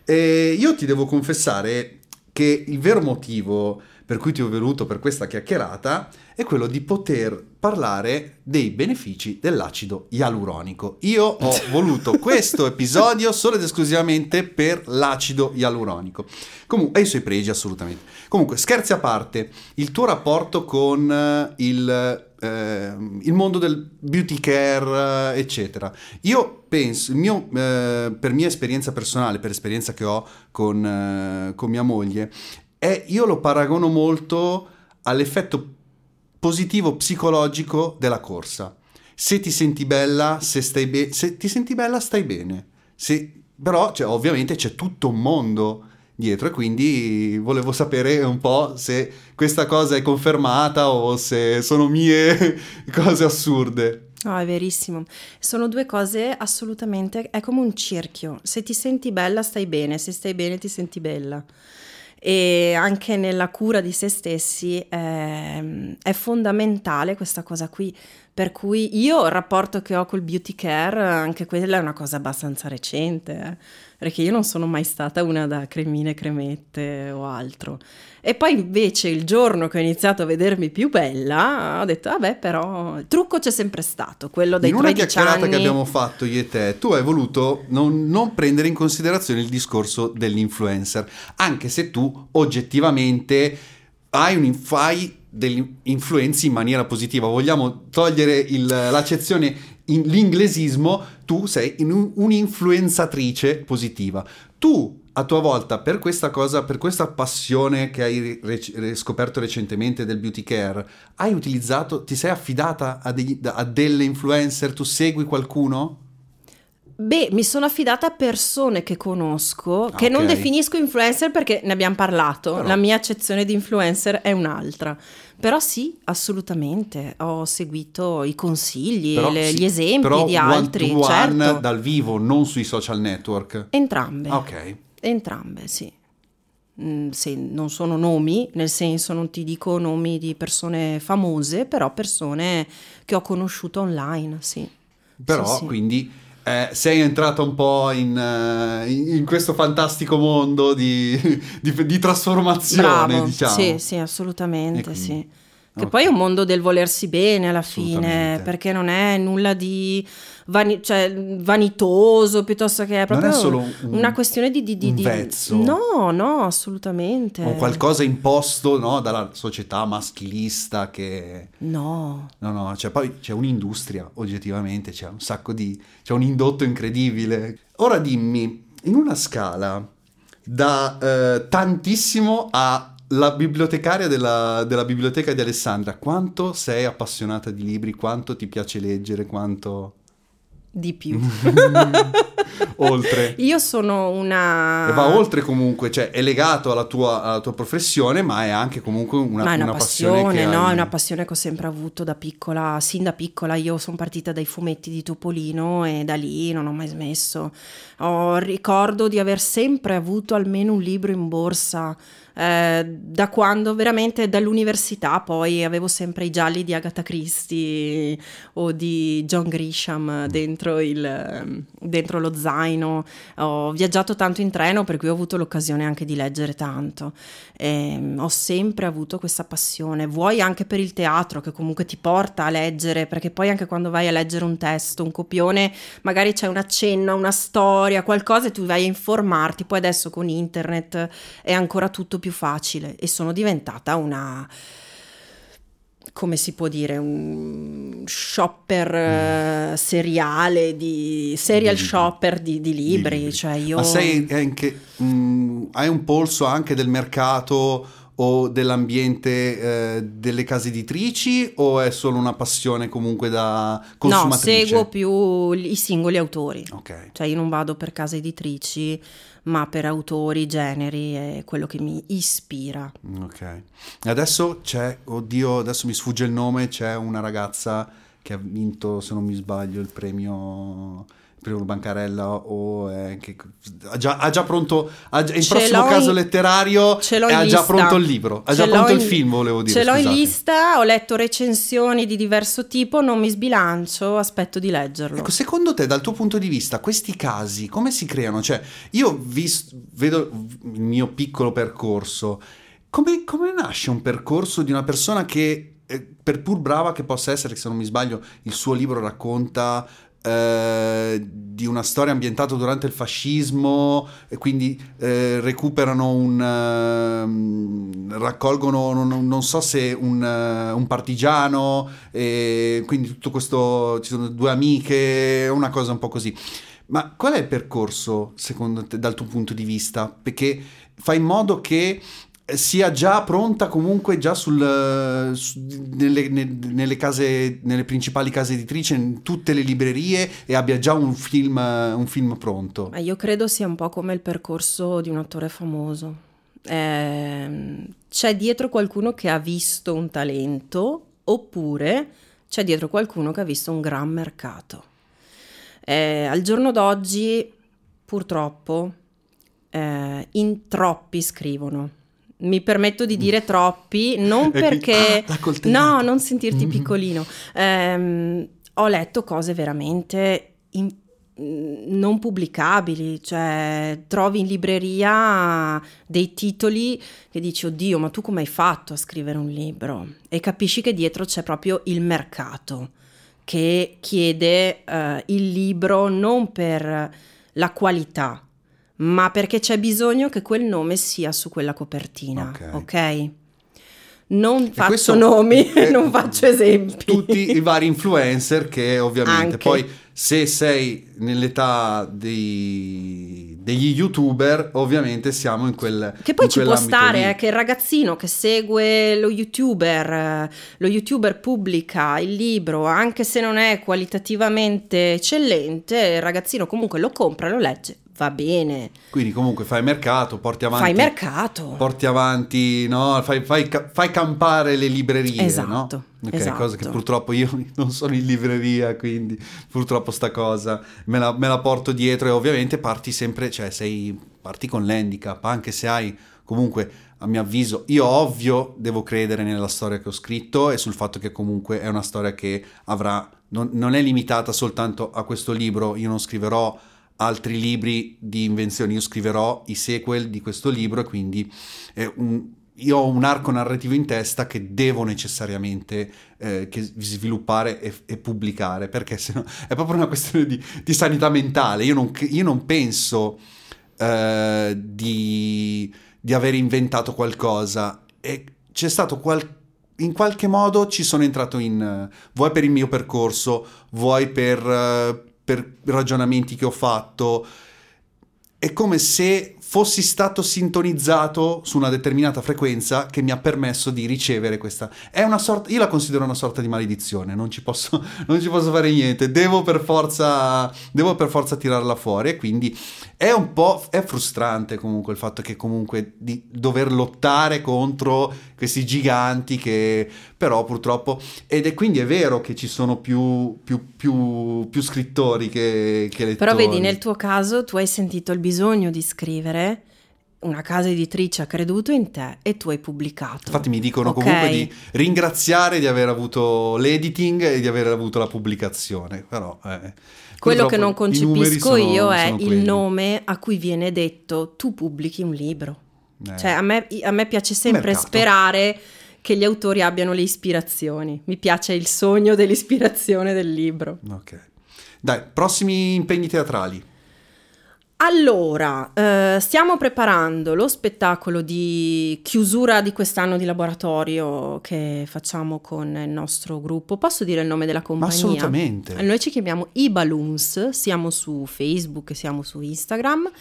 E io ti devo confessare che il vero motivo per cui ti ho venuto per questa chiacchierata è quello di poter parlare dei benefici dell'acido ialuronico. Io ho [LAUGHS] voluto questo episodio solo ed esclusivamente per l'acido ialuronico. Comunque, e i suoi pregi assolutamente. Comunque, scherzi a parte, il tuo rapporto con eh, il, eh, il mondo del beauty care, eccetera. Io penso, mio, eh, per mia esperienza personale, per esperienza che ho con, eh, con mia moglie, è, io lo paragono molto all'effetto positivo psicologico della corsa. Se ti senti bella, se, stai be- se ti senti bella, stai bene. Se, però cioè, ovviamente c'è tutto un mondo dietro e quindi volevo sapere un po' se questa cosa è confermata o se sono mie [LAUGHS] cose assurde. No, è verissimo. Sono due cose assolutamente, è come un cerchio. Se ti senti bella stai bene, se stai bene ti senti bella e anche nella cura di se stessi eh, è fondamentale questa cosa qui. Per cui io il rapporto che ho col beauty care, anche quella è una cosa abbastanza recente. Eh perché io non sono mai stata una da cremine, cremette o altro. E poi invece il giorno che ho iniziato a vedermi più bella, ho detto, vabbè, però il trucco c'è sempre stato, quello dei in 13 una chiacchierata anni. che abbiamo fatto io e te, tu hai voluto non, non prendere in considerazione il discorso dell'influencer, anche se tu oggettivamente hai un fai degli influenzi in maniera positiva. Vogliamo togliere il, l'accezione in l'inglesismo, tu sei un, un'influenzatrice positiva. Tu a tua volta per questa cosa, per questa passione che hai re- scoperto recentemente del beauty care, hai utilizzato, ti sei affidata a, degli, a delle influencer, tu segui qualcuno? Beh, mi sono affidata a persone che conosco, che okay. non definisco influencer perché ne abbiamo parlato, Però... la mia accezione di influencer è un'altra. Però sì, assolutamente, ho seguito i consigli, Però, le, sì, gli esempi di altri. One certo. dal vivo, non sui social network? Entrambe. Ok. Entrambe, sì. Mm, se non sono nomi, nel senso non ti dico nomi di persone famose, però persone che ho conosciuto online, sì. Però sì, sì. quindi eh, sei entrata un po' in, uh, in questo fantastico mondo di, [LAUGHS] di, di trasformazione, Bravo. diciamo. Sì, sì, assolutamente sì. Che okay. poi è un mondo del volersi bene alla fine, perché non è nulla di vani- cioè, vanitoso piuttosto che è proprio è solo un, una questione di, di, di, un vezzo. No, no, assolutamente. O qualcosa imposto no, dalla società maschilista che... No. No, no, cioè, poi c'è un'industria oggettivamente, c'è un sacco di... c'è un indotto incredibile. Ora dimmi, in una scala da eh, tantissimo a la bibliotecaria della, della, biblioteca di Alessandra, quanto sei appassionata di libri, quanto ti piace leggere, quanto... Di più. [LAUGHS] oltre. Io sono una... E va oltre comunque, cioè è legato alla tua, alla tua professione, ma è anche comunque una, Ma è una, una passione, passione, che no? hai. È una passione che ho sempre avuto da piccola, sin da piccola. Io sono partita dai fumetti di Topolino e da lì non ho mai smesso. Ho ricordo di aver sempre avuto almeno un libro in borsa. Eh, da quando veramente dall'università poi avevo sempre i gialli di Agatha Christie o di John Grisham dentro, il, dentro lo zaino. Ho viaggiato tanto in treno per cui ho avuto l'occasione anche di leggere tanto. E, mm, ho sempre avuto questa passione, vuoi anche per il teatro che comunque ti porta a leggere, perché poi anche quando vai a leggere un testo, un copione, magari c'è un accenno, una storia, qualcosa e tu vai a informarti, poi adesso con internet è ancora tutto più facile e sono diventata una come si può dire, un shopper eh, seriale di serial Di shopper di, di libri, libri. cioè io Ma sei anche, mh, hai un polso anche del mercato o dell'ambiente eh, delle case editrici o è solo una passione comunque da no, consumatrice? seguo più i singoli autori. Ok. Cioè io non vado per case editrici, ma per autori, generi, è quello che mi ispira. Ok. E Adesso c'è, oddio, adesso mi sfugge il nome, c'è una ragazza che ha vinto, se non mi sbaglio, il premio, il premio Bancarella o è che, ha, già, ha già pronto, ha il prossimo caso in- letterario Ce l'ho in ha già pronto il libro, ha Ce già pronto il in- film, volevo dire. Ce l'ho in scusate. lista, ho letto recensioni di diverso tipo, non mi sbilancio, aspetto di leggerlo. Ecco, secondo te, dal tuo punto di vista, questi casi come si creano? Cioè, io vis- vedo il mio piccolo percorso. Come, come nasce un percorso di una persona che, eh, per pur brava che possa essere, se non mi sbaglio, il suo libro racconta eh, di una storia ambientata durante il fascismo e quindi eh, recuperano un ehm, raccolgono non, non so se un, eh, un partigiano e quindi tutto questo ci sono due amiche una cosa un po' così. Ma qual è il percorso secondo te dal tuo punto di vista? Perché fai in modo che sia già pronta comunque già sul, eh, su- nelle, ne- nelle case, nelle principali case editrici, in tutte le librerie e abbia già un film, eh, un film pronto. Ma io credo sia un po' come il percorso di un attore famoso. Ehm, c'è dietro qualcuno che ha visto un talento oppure c'è dietro qualcuno che ha visto un gran mercato. Eh, al giorno d'oggi, purtroppo, eh, in troppi scrivono. Mi permetto di dire troppi, non [LAUGHS] perché... ah, la coltellata. no, non sentirti Mhm. piccolino. Ehm, ho letto cose veramente in- mm, non pubblicabili, cioè trovi in libreria dei titoli che dici, oddio, ma tu come hai fatto a scrivere un libro? E capisci che dietro c'è proprio il mercato che chiede eh, il libro non per la qualità, ma perché c'è bisogno che quel nome sia su quella copertina, Ok. ok? Non faccio questo- nomi, eh, [LAUGHS] non faccio esempi. Tutti i vari influencer che ovviamente Anche. poi se sei nell'età dei- degli youtuber ovviamente siamo in quel Che poi ci può stare eh, che il ragazzino che segue lo youtuber, eh, lo youtuber pubblica il libro, anche se non è qualitativamente eccellente, il ragazzino comunque lo compra, lo legge, va bene, quindi comunque fai mercato porti avanti fai mercato. porti avanti, no? fai, fai fai campare le librerie, Esatto, no? Ok, esatto. cosa che purtroppo io [LAUGHS] non sono in libreria, quindi purtroppo sta cosa me la, me la porto dietro e ovviamente parti sempre, cioè sei, parti con l'handicap, anche se hai comunque, a mio avviso, io ovvio devo credere nella storia che ho scritto e sul fatto che comunque è una storia che avrà, non, non è limitata soltanto a questo libro, io non scriverò altri libri di invenzioni, io scriverò i sequel di questo libro e quindi è un- io ho un arco narrativo in testa che devo necessariamente eh, che sviluppare e, e pubblicare perché sennò [LAUGHS] è proprio una questione di, di sanità mentale. Io non, io non penso eh, di, di aver inventato qualcosa e c'è stato qual- in qualche modo ci sono entrato in eh, vuoi per il mio percorso, vuoi per, eh, per ragionamenti che ho fatto. È come se fossi stato sintonizzato su una determinata frequenza che mi ha permesso di ricevere questa. È una sorta, io la considero una sorta di maledizione, non ci posso, [LAUGHS] non ci posso fare niente, devo per forza, devo per forza tirarla fuori e quindi è un po' è frustrante comunque il fatto che comunque di dover lottare contro questi giganti che però purtroppo ed è quindi è vero che ci sono più, più, più, più scrittori che, che lettori. Però vedi, nel tuo caso tu hai sentito il bisogno di scrivere una casa editrice ha creduto in te e tu hai pubblicato. Infatti mi dicono okay. comunque di ringraziare di aver avuto l'editing e di aver avuto la pubblicazione, però... Eh, Quello che non concepisco sono, io è il quelli. nome a cui viene detto tu pubblichi un libro. Eh. Cioè a me, a me piace sempre Mercato. sperare che gli autori abbiano le ispirazioni. Mi piace il sogno dell'ispirazione del libro. Ok. Dai, prossimi impegni teatrali. Allora, eh, stiamo preparando lo spettacolo di chiusura di quest'anno di laboratorio che facciamo con il nostro gruppo. Posso dire il nome della compagnia? Assolutamente. Noi ci chiamiamo i Balloons, siamo su Facebook, siamo su Instagram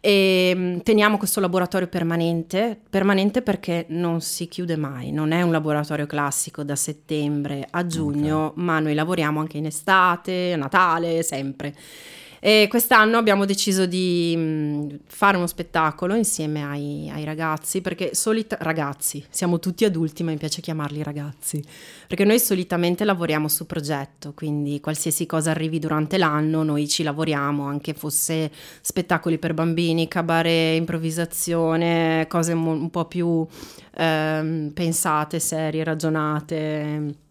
e mm, teniamo questo laboratorio permanente, permanente perché non si chiude mai, non è un laboratorio classico da settembre a giugno, okay. ma noi lavoriamo anche in estate, a Natale, sempre. E quest'anno abbiamo deciso di mm, fare uno spettacolo insieme ai, ai ragazzi, perché solita- ragazzi, siamo tutti adulti, ma mi piace chiamarli ragazzi, perché noi solitamente lavoriamo su progetto, quindi qualsiasi cosa arrivi durante l'anno, noi ci lavoriamo, anche fosse spettacoli per bambini, cabaret, improvvisazione, cose un po' più eh, pensate, serie, ragionate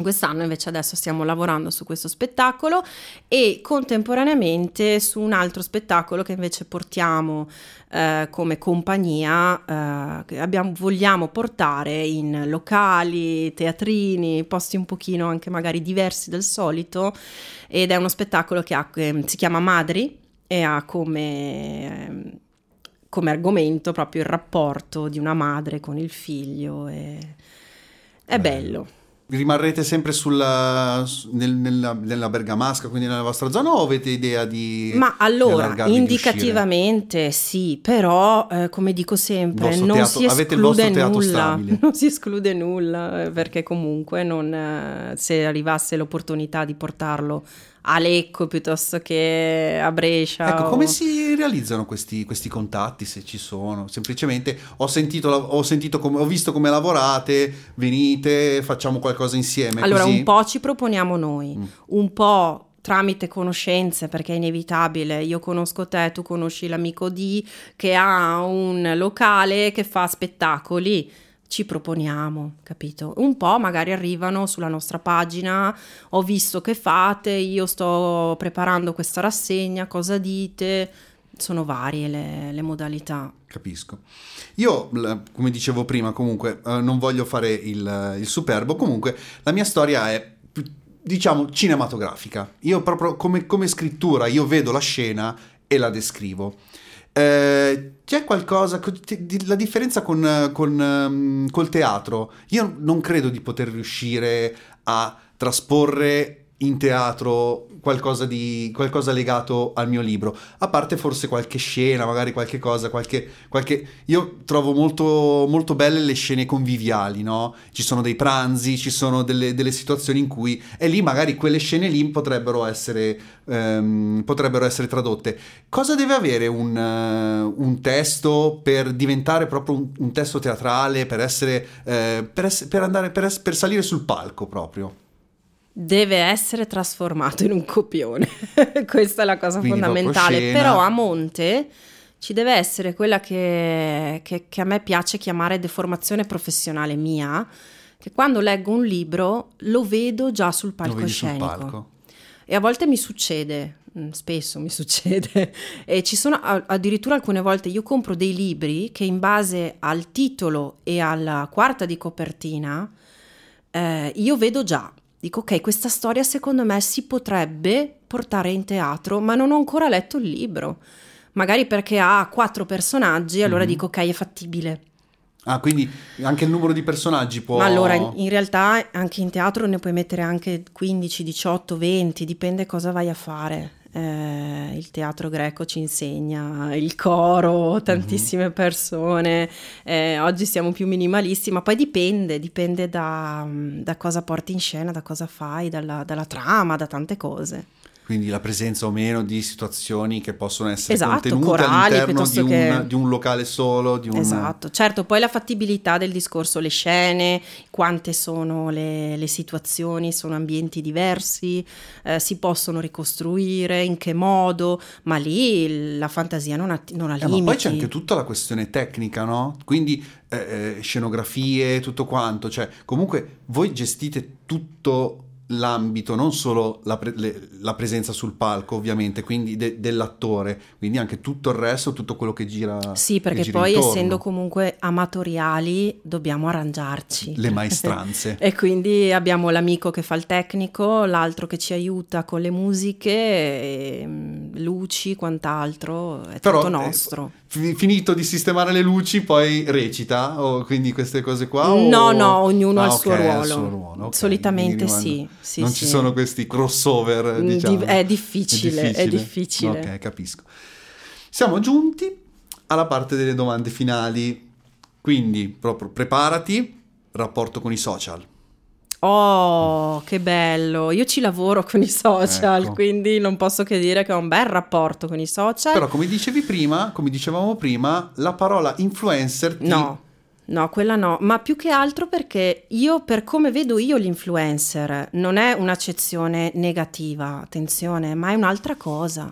Quest'anno invece adesso stiamo lavorando su questo spettacolo e contemporaneamente su un altro spettacolo che invece portiamo eh, come compagnia, eh, che abbiamo, vogliamo portare in locali, teatrini, posti un pochino anche magari diversi del solito ed è uno spettacolo che ha, eh, si chiama Madri e ha come, ehm, come argomento proprio il rapporto di una madre con il figlio e è bello rimarrete sempre sulla, nel, nella, nella, bergamasca, quindi nella vostra zona, o avete idea di... Ma allora, di indicativamente sì, però eh, come dico sempre, non teatro, si esclude nulla, [LAUGHS] non si esclude nulla, eh, perché comunque non, eh, se arrivasse l'opportunità di portarlo a Lecco piuttosto che a Brescia. Ecco, o... come si realizzano questi, questi, contatti se ci sono? Semplicemente ho sentito, ho, sentito come, ho visto come lavorate, venite, facciamo qualcosa insieme. Allora, così? un po' ci proponiamo noi, mm. un po' tramite conoscenze, perché è inevitabile. Io conosco te, tu conosci l'amico D che ha un locale che fa spettacoli ci proponiamo, capito? Un po' magari arrivano sulla nostra pagina, ho visto che fate, io sto preparando questa rassegna, cosa dite? Sono varie le, le modalità. Capisco. Io, come dicevo prima, comunque, eh, non voglio fare il, il superbo, comunque la mia storia è diciamo cinematografica. Io proprio come, come, scrittura, io vedo la scena e la descrivo. Eh, c'è qualcosa, la differenza con, con um, col teatro, io non credo di poter riuscire a trasporre in teatro qualcosa, di, qualcosa legato al mio libro, a parte forse qualche scena, magari qualche cosa, qualche... qualche... Io trovo molto, molto belle le scene conviviali, no? Ci sono dei pranzi, ci sono delle, delle situazioni in cui... E lì magari quelle scene lì potrebbero essere, um, potrebbero essere tradotte. Cosa deve avere un, uh, un testo per diventare proprio un, un testo teatrale, per essere... Uh, per, ess- per, andare, per, es- per salire sul palco proprio? Deve essere trasformato in un copione. [LAUGHS] Questa è la cosa Quindi fondamentale. Però a monte ci deve essere quella che, che, che, a me piace chiamare deformazione professionale mia, che quando leggo un libro lo vedo già sul palcoscenico. E a volte mi succede, mm, spesso mi [LAUGHS] succede, e ci sono addirittura alcune volte io compro dei libri che in base al titolo e alla quarta di copertina eh, io vedo già dico ok, questa storia secondo me si potrebbe portare in teatro, ma non ho ancora letto il libro. Magari perché ha quattro personaggi, allora mm-hmm. dico ok, è fattibile. Ah, quindi anche il numero di personaggi può... Ma allora, in, in, realtà anche in teatro ne puoi mettere anche 15, 18, 20, dipende cosa vai a fare. Eh, il teatro greco ci insegna il coro, tantissime mm-hmm. persone, eh, oggi siamo più minimalisti, ma poi dipende, dipende da, da cosa porti in scena, da cosa fai, dalla, dalla trama, da tante cose quindi la presenza o meno di situazioni che possono essere esatto, contenute corali, all'interno di un, che... di un, locale solo. Di un... Esatto, certo, poi la fattibilità del discorso, le scene, quante sono le, le situazioni, sono ambienti diversi, eh, si possono ricostruire, in che modo, ma lì la fantasia non ha, non ha eh, limiti. Ma poi c'è anche tutta la questione tecnica, no? Quindi eh, eh scenografie, tutto quanto, cioè comunque voi gestite tutto l'ambito, non solo la, pre- le- la, presenza sul palco, ovviamente, quindi de- dell'attore, quindi anche tutto il resto, tutto quello che gira. Sì, perché gira poi intorno. essendo comunque amatoriali dobbiamo arrangiarci. Le [LAUGHS] maestranze. e quindi abbiamo l'amico che fa il tecnico, l'altro che ci aiuta con le musiche, e, mm, luci, quant'altro, è Però, tutto eh, nostro. Eh, finito di sistemare le luci, poi recita, o quindi queste cose qua? No, o... no, ognuno ah, ha il okay, suo ruolo. Suo ruolo okay. Solitamente sì. Sì, non sì. ci sono questi crossover, mm, diciamo. È difficile, è difficile. È difficile. Ok, capisco. Siamo giunti alla parte delle domande finali. Quindi, proprio preparati, rapporto con i social. Oh, che bello! Io ci lavoro con i social, ecco. quindi non posso che dire che ho un bel rapporto con i social. Però, come dicevi prima, come dicevamo prima, la parola influencer ti... No No, quella no, ma più che altro perché io, per come vedo io l'influencer, non è un'accezione negativa, attenzione, ma è un'altra cosa.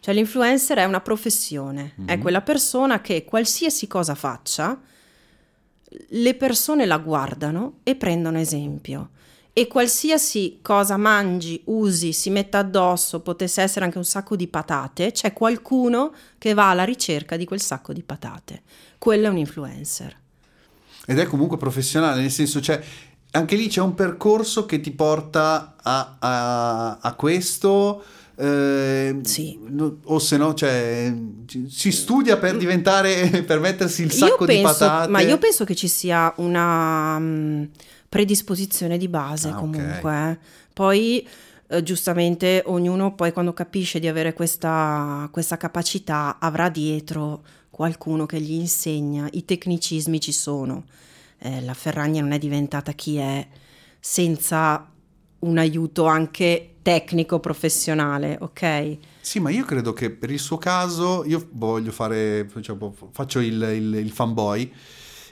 Cioè l'influencer è una professione, mm-hmm. è quella persona che qualsiasi cosa faccia, le persone la guardano e prendono esempio. E qualsiasi cosa mangi, usi, si metta addosso, potesse essere anche un sacco di patate, c'è qualcuno che va alla ricerca di quel sacco di patate. Quello è un influencer ed è comunque professionale, nel senso cioè anche lì c'è un percorso che ti porta a, a, a questo. Eh, sì. O se no, cioè, si studia per diventare, [LAUGHS] per mettersi il sacco penso, di patate. Ma io penso che ci sia una um, predisposizione di base ah, comunque. Okay. Eh. Poi, eh, giustamente, ognuno poi quando capisce di avere questa, questa capacità avrà dietro qualcuno che gli insegna, i tecnicismi ci sono. Eh, la Ferragna non è diventata chi è senza un aiuto anche tecnico professionale, ok? Sì, ma io credo che per il suo caso io voglio fare, diciamo, faccio il, il, il fanboy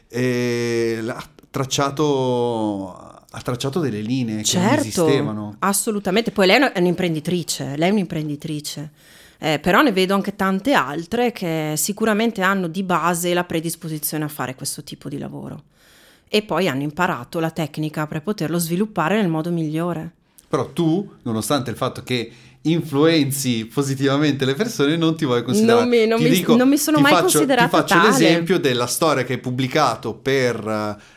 e ha tracciato, ha tracciato delle linee certo, che non esistevano. Assolutamente, poi lei è un'imprenditrice, lei è un'imprenditrice. Eh, però ne vedo anche tante altre che sicuramente hanno di base la predisposizione a fare questo tipo di lavoro e poi hanno imparato la tecnica per poterlo sviluppare nel modo migliore. Però tu, nonostante il fatto che influenzi positivamente le persone, non ti vuoi considerare. Non mi, non mi, dico, non mi sono mai faccio, considerata Ti faccio tale. l'esempio della storia che hai pubblicato per,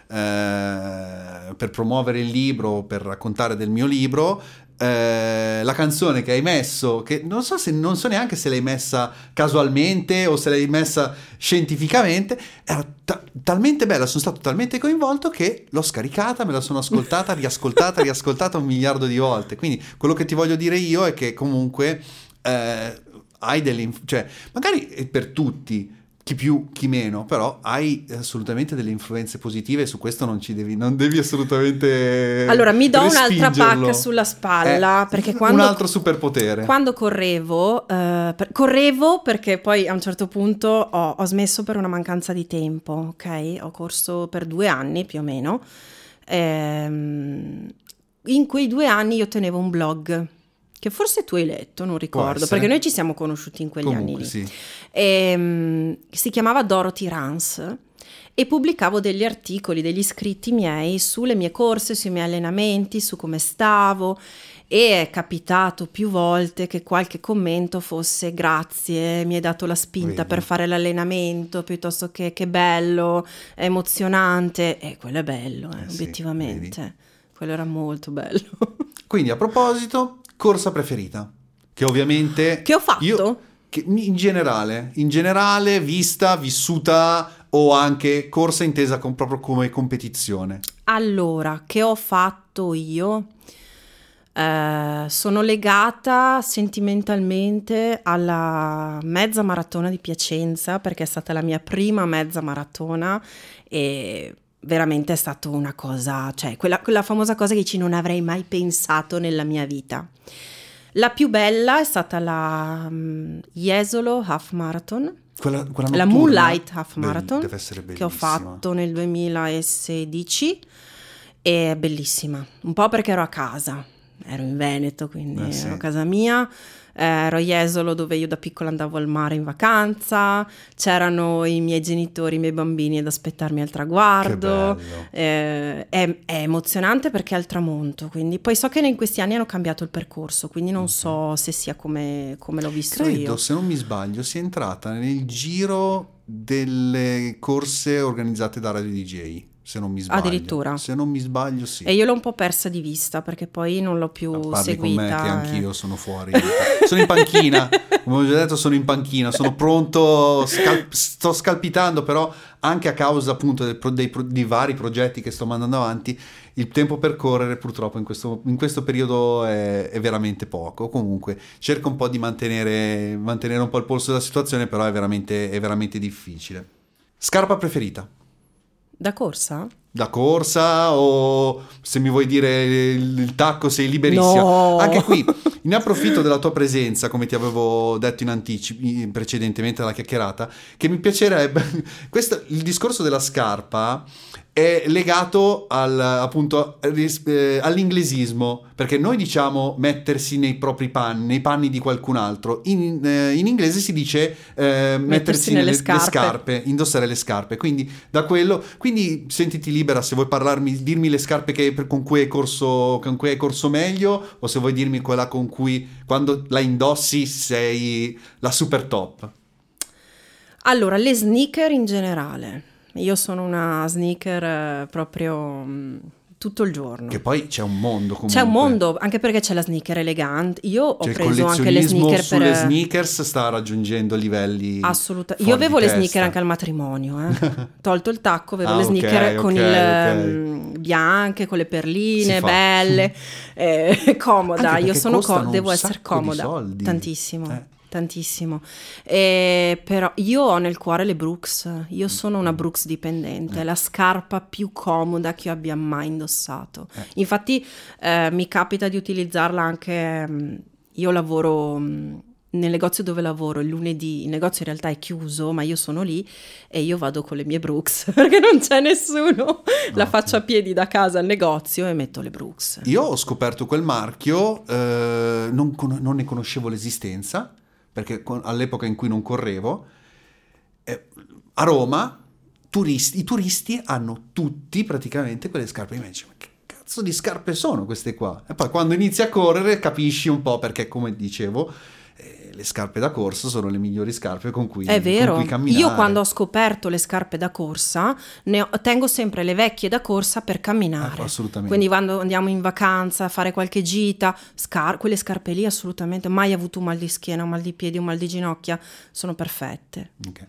eh, per promuovere il libro, per raccontare del mio libro, eh, la canzone che hai messo, che non so, se, non so neanche se l'hai messa casualmente o se l'hai messa scientificamente, era ta- talmente bella, sono stato talmente coinvolto che l'ho scaricata, me la sono ascoltata, riascoltata, [LAUGHS] riascoltata un miliardo di volte. Quindi quello che ti voglio dire io è che comunque eh, hai delle... cioè magari per tutti chi più, chi meno, però hai assolutamente delle influenze positive e su questo non ci devi, non devi assolutamente. Allora, mi do un'altra pacca sulla spalla. Eh, perché quando, un altro superpotere. Quando correvo, eh, per, correvo perché poi a un certo punto ho, ho, smesso per una mancanza di tempo, ok? Ho corso per due anni più o meno. Ehm, in quei due anni io tenevo un blog che forse tu hai letto, non ricordo, perché noi ci siamo conosciuti in quegli Comunque, anni lì. Sì. E, um, si chiamava Dorothy Rance e pubblicavo degli articoli, degli scritti miei sulle mie corse, sui miei allenamenti, su come stavo e è capitato più volte che qualche commento fosse grazie, mi hai dato la spinta Vedi. per fare l'allenamento piuttosto che che bello, è emozionante e quello è bello, eh, eh obiettivamente. Sì, quello era molto bello. Quindi a proposito, corsa preferita? Che ovviamente... Che ho fatto? Io, che in generale, in generale, vista, vissuta o anche corsa intesa con, proprio come competizione? Allora, che ho fatto io? Eh, sono legata sentimentalmente alla mezza maratona di Piacenza perché è stata la mia prima mezza maratona e veramente è stata una cosa, cioè quella, quella famosa cosa che dici non avrei mai pensato nella mia vita. La più bella è stata la um, Jesolo Half Marathon, quella, quella la Moonlight Half Marathon Be- che ho fatto nel 2016 e è bellissima, un po' perché ero a casa, ero in Veneto, quindi eh sì. ero a casa mia ero a Jesolo dove io da piccola andavo al mare in vacanza, c'erano i miei genitori, i miei bambini ad aspettarmi al traguardo, eh, è, è, emozionante perché è al tramonto, quindi poi so che in questi anni hanno cambiato il percorso, quindi non so se sia come, come l'ho visto Credo, io. se non mi sbaglio, sia entrata nel giro delle corse organizzate da Radio DJ se non mi sbaglio. Addirittura. Se non mi sbaglio, sì. E io l'ho un po' persa di vista perché poi non l'ho più Parli seguita. con me che anch'io sono fuori. sono in panchina, come ho già detto sono in panchina, sono pronto, scal- sto scalpitando, però anche a causa appunto dei, dei, dei, vari progetti che sto mandando avanti, il tempo per correre purtroppo in questo, in questo periodo è, è, veramente poco. Comunque cerco un po' di mantenere, mantenere un po' il polso della situazione, però è veramente, è veramente difficile. Scarpa preferita? Da corsa? Da corsa o se mi vuoi dire il, tacco sei liberissimo. No. Anche qui ne approfitto [LAUGHS] della tua presenza, come ti avevo detto in anticipo precedentemente alla chiacchierata, che mi piacerebbe [LAUGHS] questo il discorso della scarpa è legato al, appunto eh, all'inglesismo, perché noi diciamo mettersi nei propri panni, nei panni di qualcun altro. In, eh, in inglese si dice eh, mettersi, mettersi, nelle, scarpe. scarpe. indossare le scarpe. Quindi da quello, quindi sentiti libera se vuoi parlarmi, dirmi le scarpe che, con, cui hai corso, con cui hai corso meglio, o se vuoi dirmi quella con cui quando la indossi sei la super top. Allora, le sneaker in generale. Io sono una sneaker eh, proprio mm, tutto il giorno. Che poi c'è un mondo comunque. C'è un mondo, anche perché c'è la sneaker elegante. Io ho cioè, preso anche le sneaker per... le sneakers sta raggiungendo livelli Assolutamente. Io avevo le sneaker anche al matrimonio, eh. [LAUGHS] Tolto il tacco, avevo ah, le sneaker okay, con okay, il okay. Um, bianche, con le perline, belle, eh, [LAUGHS] comoda. Io sono co- devo essere comoda. Tantissimo. Eh tantissimo. E, però io ho nel cuore le Brooks, io sono una Brooks dipendente, è la scarpa più comoda che io abbia mai indossato. Eh. Infatti eh, mi capita di utilizzarla anche, mm, io lavoro mm, nel negozio dove lavoro il lunedì, il negozio in realtà è chiuso, ma io sono lì e io vado con le mie Brooks [LAUGHS] perché non c'è nessuno. La faccio a piedi da casa al negozio e metto le Brooks. Io ho scoperto quel marchio, eh, non, con- non ne conoscevo l'esistenza perché all'epoca in cui non correvo, eh, a Roma turisti, i turisti hanno tutti praticamente quelle scarpe. Io mi dicevo, ma che cazzo di scarpe sono queste qua? E poi quando inizi a correre capisci un po' perché, come dicevo, le scarpe da corsa sono le migliori scarpe con cui, È vero. Cui camminare. Io quando ho scoperto le scarpe da corsa, ne ho, tengo sempre le vecchie da corsa per camminare. Eh, assolutamente. Quindi quando andiamo in vacanza a fare qualche gita, scar- quelle scarpe lì assolutamente, mai avuto un mal di schiena, un mal di piedi, un mal di ginocchia, sono perfette. Okay.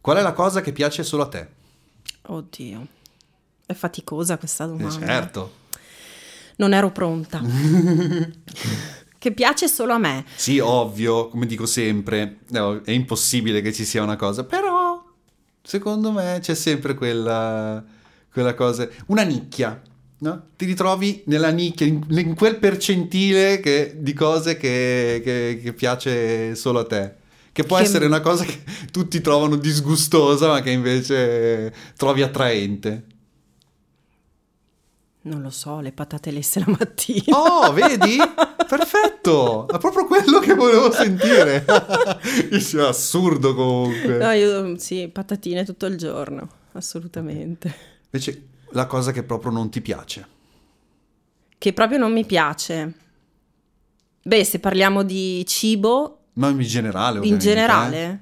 Qual è la cosa che piace solo a te? Oddio, è faticosa questa domanda. Eh certo. Non ero pronta. [LAUGHS] che piace solo a me. Sì, ovvio, come dico sempre, no, è impossibile che ci sia una cosa, però secondo me c'è sempre quella, quella cosa, una nicchia. No? Ti ritrovi nella nicchia, in, in quel percentile che, di cose che, che, che, piace solo a te. Che può essere una cosa che tutti trovano disgustosa, ma che invece trovi attraente. Non lo so, le patate lesse la mattina. Oh, vedi? [LAUGHS] Perfetto! È proprio quello che volevo sentire. [LAUGHS] è assurdo comunque. No, io sì, patatine tutto il giorno, assolutamente. Invece la cosa che proprio non ti piace. Che proprio non mi piace. Beh, se parliamo di cibo... Ma in generale, In generale? Eh?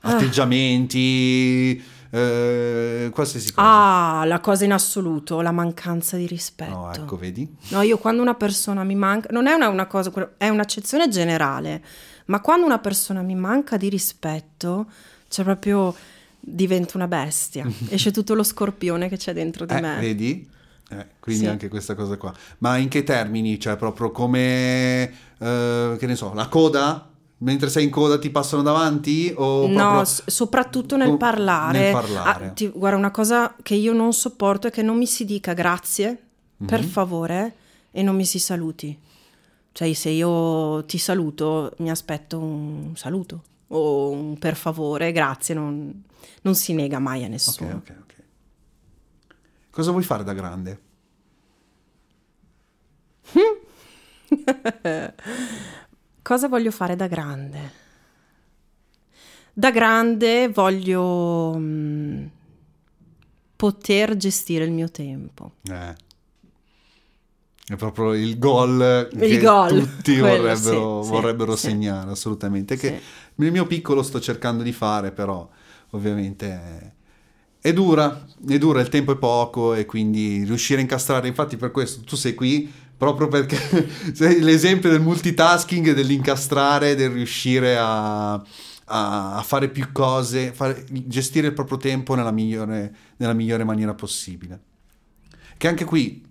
Atteggiamenti... Ah eh, qualsiasi cosa. Ah, la cosa in assoluto, la mancanza di rispetto. No, ecco, vedi? No, io quando una persona mi manca, non è una, una cosa, è un'accezione generale, ma quando una persona mi manca di rispetto, cioè proprio divento una bestia, [LAUGHS] esce tutto lo scorpione che c'è dentro di eh, me. Vedi? Eh, quindi Sì. anche questa cosa qua. Ma in che termini? Cioè, proprio come, eh, che ne so, la coda? Mentre sei in coda ti passano davanti? O No, proprio- s- soprattutto nel o- parlare. nel parlare. Ah, ti- guarda, una cosa che io non sopporto è che non mi si dica grazie, per Mhm. favore, e non mi si saluti. Cioè, se io ti saluto, mi aspetto un saluto o un per favore, grazie, non, non si nega mai a Ok, nessuno. ok, ok. Cosa vuoi fare da grande? [LAUGHS] Cosa voglio fare da grande? Da grande voglio mm, poter gestire il mio tempo. Eh. È proprio il gol che gol, tutti vorrebbero, sì, sì, vorrebbero sì. segnare, assolutamente. Che Sì. nel mio piccolo sto cercando di fare, però ovviamente è, è dura, è dura, il tempo è poco e quindi riuscire a incastrare, infatti per questo tu sei qui proprio perché [LAUGHS] sei l'esempio del multitasking, dell'incastrare, del riuscire a, a- a fare più cose, fare- gestire il proprio tempo nella migliore, nella migliore maniera possibile. Che anche qui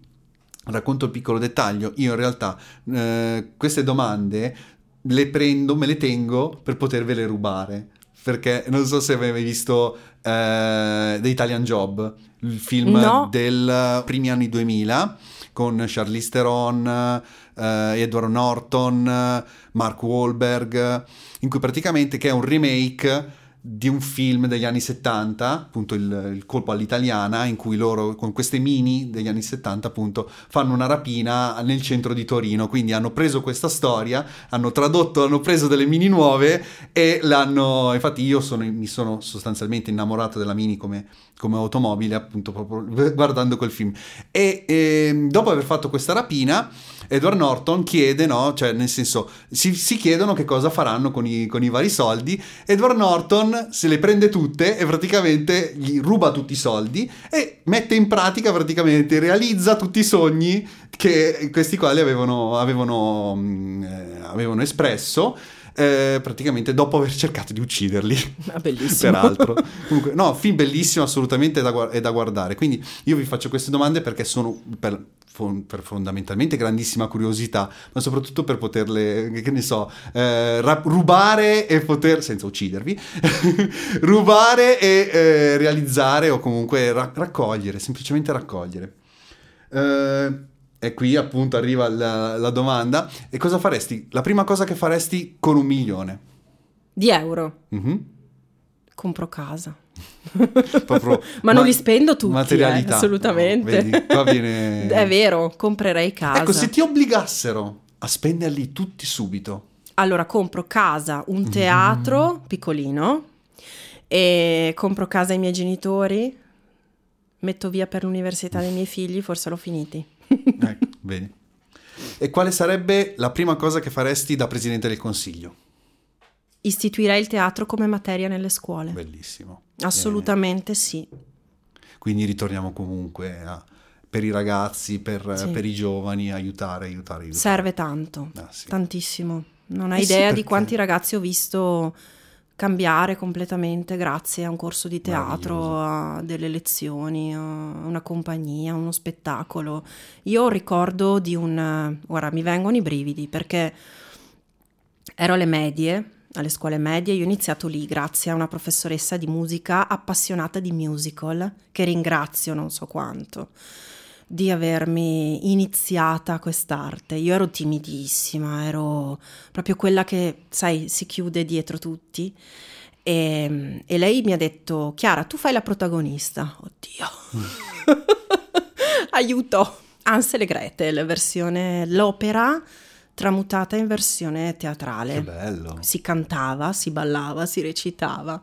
racconto il piccolo dettaglio, io in realtà eh, queste domande le prendo, me le tengo per potervele rubare. Perché non so se avevi visto eh, The Italian Job, il film No. del primi anni 2000 con Charlize Theron, eh, Edward Norton, Mark Wahlberg, in cui praticamente che è un remake di un film degli anni 70, appunto il, il colpo all'italiana, in cui loro con queste mini degli anni 70 appunto fanno una rapina nel centro di Torino, quindi hanno preso questa storia, hanno tradotto, hanno preso delle mini nuove e l'hanno, infatti io sono, mi sono sostanzialmente innamorato della mini come, come automobile appunto proprio guardando quel film. E ehm, dopo aver fatto questa rapina Edward Norton chiede, no? Cioè, nel senso, si, si chiedono che cosa faranno con i, con i vari soldi. Edward Norton se le prende tutte e praticamente gli ruba tutti i soldi e mette in pratica, praticamente, realizza tutti i sogni che questi quali avevano, avevano, mm, eh, avevano espresso. eh, praticamente dopo aver cercato di ucciderli Ah, bellissimo. peraltro. [LAUGHS] Comunque, no, film bellissimo, assolutamente è da, guar- è da guardare. Quindi io vi faccio queste domande perché sono per, fon- per fondamentalmente grandissima curiosità, ma soprattutto per poterle, che ne so, eh, ra- rubare e poter, senza uccidervi, [LAUGHS] rubare e eh, realizzare o comunque ra- raccogliere, semplicemente raccogliere. Eh, e qui appunto arriva la, la domanda. E cosa faresti? La prima cosa che faresti con un milione? Di euro. Mhm. Compro casa. [LAUGHS] Proprio Ma non ma- li spendo tutti, eh, assolutamente. No, vedi, viene- [LAUGHS] È vero, comprerei casa. Ecco, se ti obbligassero a spenderli tutti subito, Allora, compro casa, Mm. un teatro piccolino e compro casa ai miei genitori, metto via per l'università dei miei figli, forse l'ho finiti. ecco, vedi. E quale sarebbe la prima cosa che faresti da presidente del consiglio? Istituirei il teatro come materia nelle scuole. Bellissimo. Assolutamente sì. Eh, quindi ritorniamo comunque a- per i ragazzi, per, Sì. per i giovani, aiutare, aiutare, aiutare. Serve tanto, Ah, sì. tantissimo. Non hai Eh sì, idea di perché- quanti ragazzi ho visto cambiare completamente grazie a un corso di teatro, a delle lezioni, a una compagnia, a uno spettacolo. Io ricordo di un... Ora, mi vengono i brividi perché ero alle medie, alle scuole medie, io ho iniziato lì grazie a una professoressa di musica appassionata di musical, che ringrazio non so quanto di avermi iniziata quest'arte. Io ero timidissima, ero proprio quella che, sai, si chiude dietro tutti. E, e lei mi ha detto, Chiara, tu fai la protagonista. Oddio. [LAUGHS] Aiuto. Ansel e Gretel, versione l'opera tramutata in versione teatrale Che bello. si cantava, si ballava, si recitava.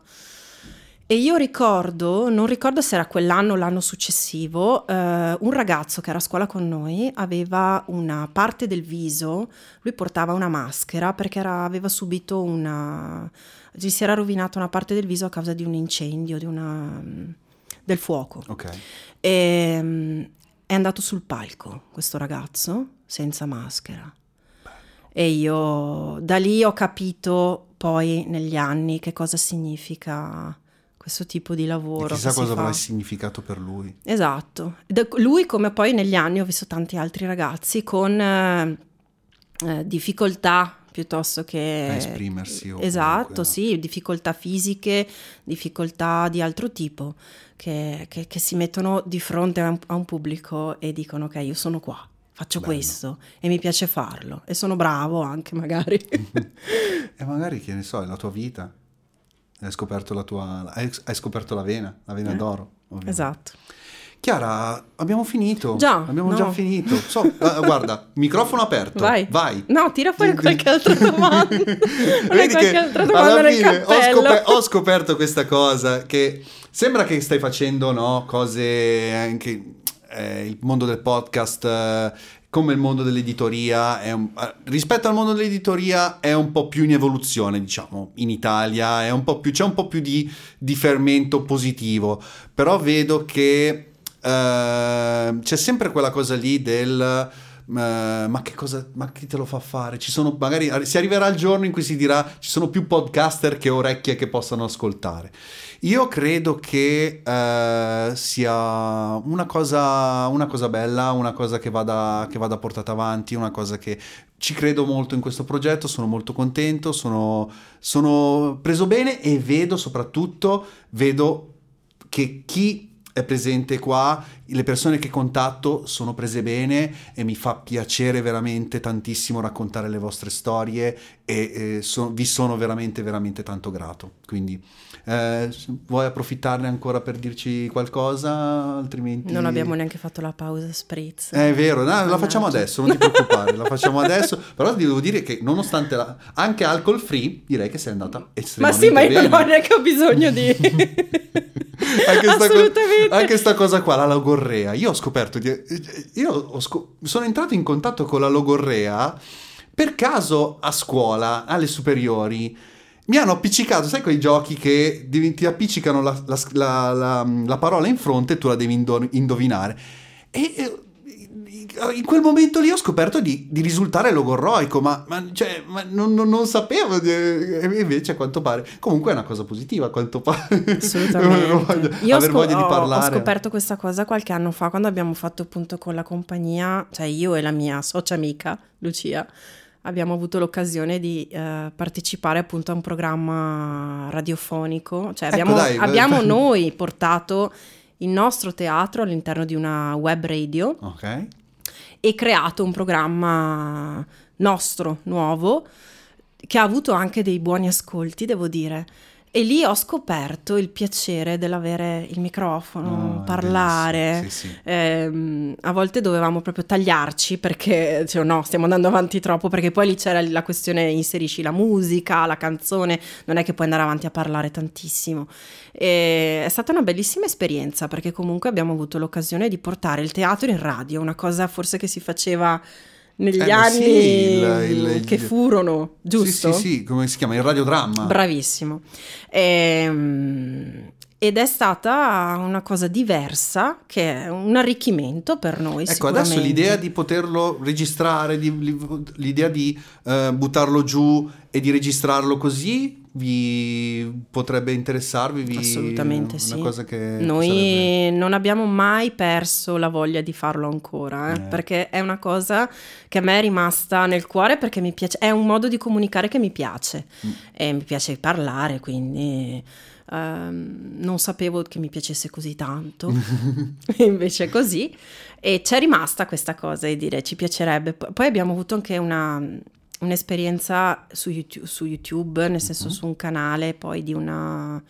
E io ricordo, non ricordo se era quell'anno o l'anno successivo, eh, un ragazzo che era a scuola con noi aveva una parte del viso, lui portava una maschera perché era- aveva subito una... gli si era rovinata una parte del viso a causa di un incendio, di una, del fuoco. Ok. E mm, è andato sul palco questo ragazzo senza maschera. E io da lì ho capito poi negli anni che cosa significa questo tipo di lavoro. E chissà cosa avrà significato per lui. Esatto. Lui, come poi negli anni ho visto tanti altri ragazzi con eh, eh, difficoltà piuttosto che... A esprimersi. esatto, comunque, sì, difficoltà fisiche, difficoltà di altro tipo, che, che, che si mettono di fronte a un, a un, pubblico e dicono ok, io sono qua, faccio Bello. questo e mi piace farlo e sono bravo anche magari. [LAUGHS] e magari, che ne so, è la tua vita. Hai scoperto la tua... hai, hai scoperto la vena, la vena eh? d'oro. Ovviamente. Esatto. Chiara, abbiamo finito. Già. Abbiamo no. già finito. So, uh, [LAUGHS] guarda, microfono aperto. Vai. Vai. No, tira fuori qualche altra [LAUGHS] domanda. Vedi che altra domanda alla fine ho, scop- ho, scoperto questa cosa che sembra che stai facendo no, cose anche eh, il mondo del podcast eh, come il mondo dell'editoria un, eh, rispetto al mondo dell'editoria è un po' più in evoluzione diciamo in Italia un più, c'è un po' più di, di fermento positivo però vedo che Uh, c'è sempre quella cosa lì del uh, ma che cosa ma chi te lo fa fare? Ci sono magari si arriverà il giorno in cui si dirà ci sono più podcaster che orecchie che possano ascoltare io credo che uh, sia una cosa, una cosa bella una cosa che vada, che vada portata avanti una cosa che ci credo molto in questo progetto sono molto contento sono, sono preso bene e vedo soprattutto vedo che chi è presente qua, le persone che contatto sono prese bene e mi fa piacere veramente tantissimo raccontare le vostre storie e eh, so, vi sono veramente veramente tanto grato. Quindi eh, vuoi approfittarne ancora per dirci qualcosa? Altrimenti... Non abbiamo neanche fatto la pausa spritz. È vero, no, la facciamo adesso, non ti preoccupare, la facciamo adesso. Però ti devo dire che nonostante la... anche alcol free, direi che sei andata estremamente Ma sì, ma io bene. non ho neanche bisogno di... [LAUGHS] anche sta, co- anche sta cosa qua, la logorrea. Io ho scoperto di... Io ho sco- sono entrato in contatto con la logorrea per caso a scuola, alle superiori. Mi hanno appiccicato, sai quei giochi che ti appiccicano la, la, la, la parola in fronte e tu la devi indo- indovinare. E in quel momento lì ho scoperto di, di risultare logorroico, ma, ma, cioè, ma non, non, non, sapevo, e invece a quanto pare, comunque è una cosa positiva a quanto pare. Assolutamente. [LAUGHS] Io aver scop- voglia di parlare. Ho scoperto questa cosa qualche anno fa, quando abbiamo fatto appunto con la compagnia, cioè io e la mia socia amica, Lucia, abbiamo avuto l'occasione di uh, partecipare appunto a un programma radiofonico, cioè abbiamo, ecco dai, abbiamo [LAUGHS] noi portato il nostro teatro all'interno di una web radio okay. E creato un programma nostro, nuovo, che ha avuto anche dei buoni ascolti, devo dire. E lì ho scoperto il piacere dell'avere il microfono, Oh, parlare. sì, sì. Ehm, a volte dovevamo proprio tagliarci perché, cioè, no, stiamo andando avanti troppo, perché poi lì c'era la questione inserisci la musica, la canzone, non è che puoi andare avanti a parlare tantissimo. E è stata una bellissima esperienza perché comunque abbiamo avuto l'occasione di portare il teatro in radio, una cosa forse che si faceva negli Eh, anni sì, il- il- che il- furono, giusto? Sì, sì, sì, come si chiama? Il radiodramma. Bravissimo. Ehm, ed è stata una cosa diversa, che è un arricchimento per noi. Ecco, adesso l'idea di poterlo registrare, di- li- l'idea di eh, buttarlo giù e di registrarlo così vi potrebbe interessarvi? Vi- Assolutamente una sì. cosa che Noi sarebbe- non abbiamo mai perso la voglia di farlo ancora, eh, Eh. perché è una cosa che a me è rimasta nel cuore perché mi piace, è un modo di comunicare che mi piace Mm. e mi piace parlare, quindi ehm, non sapevo che mi piacesse così tanto, [LAUGHS] [LAUGHS] invece è così e c'è rimasta questa cosa di dire ci piacerebbe. Poi abbiamo avuto anche una, un'esperienza su YouTube, su YouTube, nel senso Mhm. su un canale poi di una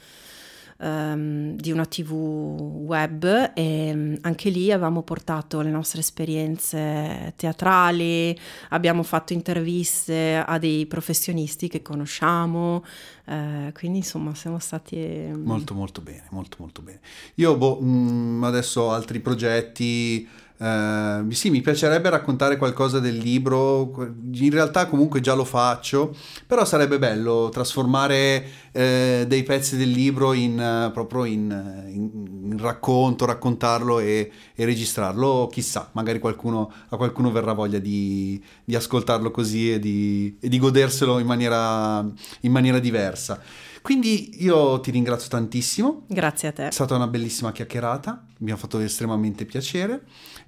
ehm, di una tv web e mm, anche lì avevamo portato le nostre esperienze teatrali, abbiamo fatto interviste a dei professionisti che conosciamo, eh, quindi insomma siamo stati... mm, Molto molto bene, molto molto bene. Io boh, mh, adesso ho altri progetti. Eh, sì, mi piacerebbe raccontare qualcosa del libro. In realtà comunque già lo faccio, però sarebbe bello trasformare eh, dei pezzi del libro in, eh, proprio in, eh, in- in racconto, raccontarlo e, e registrarlo. Chissà, magari qualcuno, a qualcuno verrà voglia di, di ascoltarlo così e di, e di goderselo in maniera, in maniera diversa. Quindi io ti ringrazio tantissimo. Grazie a te. È stata una bellissima chiacchierata, mi ha fatto estremamente piacere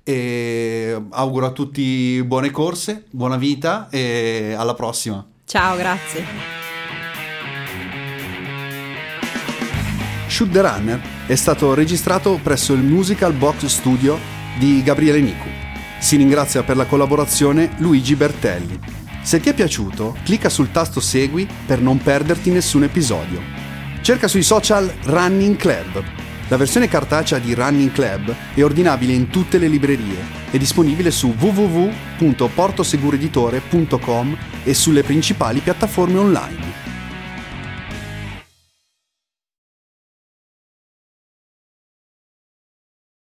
e auguro a tutti buone corse, buona vita e alla prossima. Ciao, grazie. Shoot the Runner è stato registrato presso il Musical Box Studio di Gabriele Nicu. Si ringrazia per la collaborazione Luigi Bertelli. Se ti è piaciuto, clicca sul tasto Segui per non perderti nessun episodio. Cerca sui social Running Club. La versione cartacea di Running Club è ordinabile in tutte le librerie. È disponibile su www.portosegureditore.com e sulle principali piattaforme online.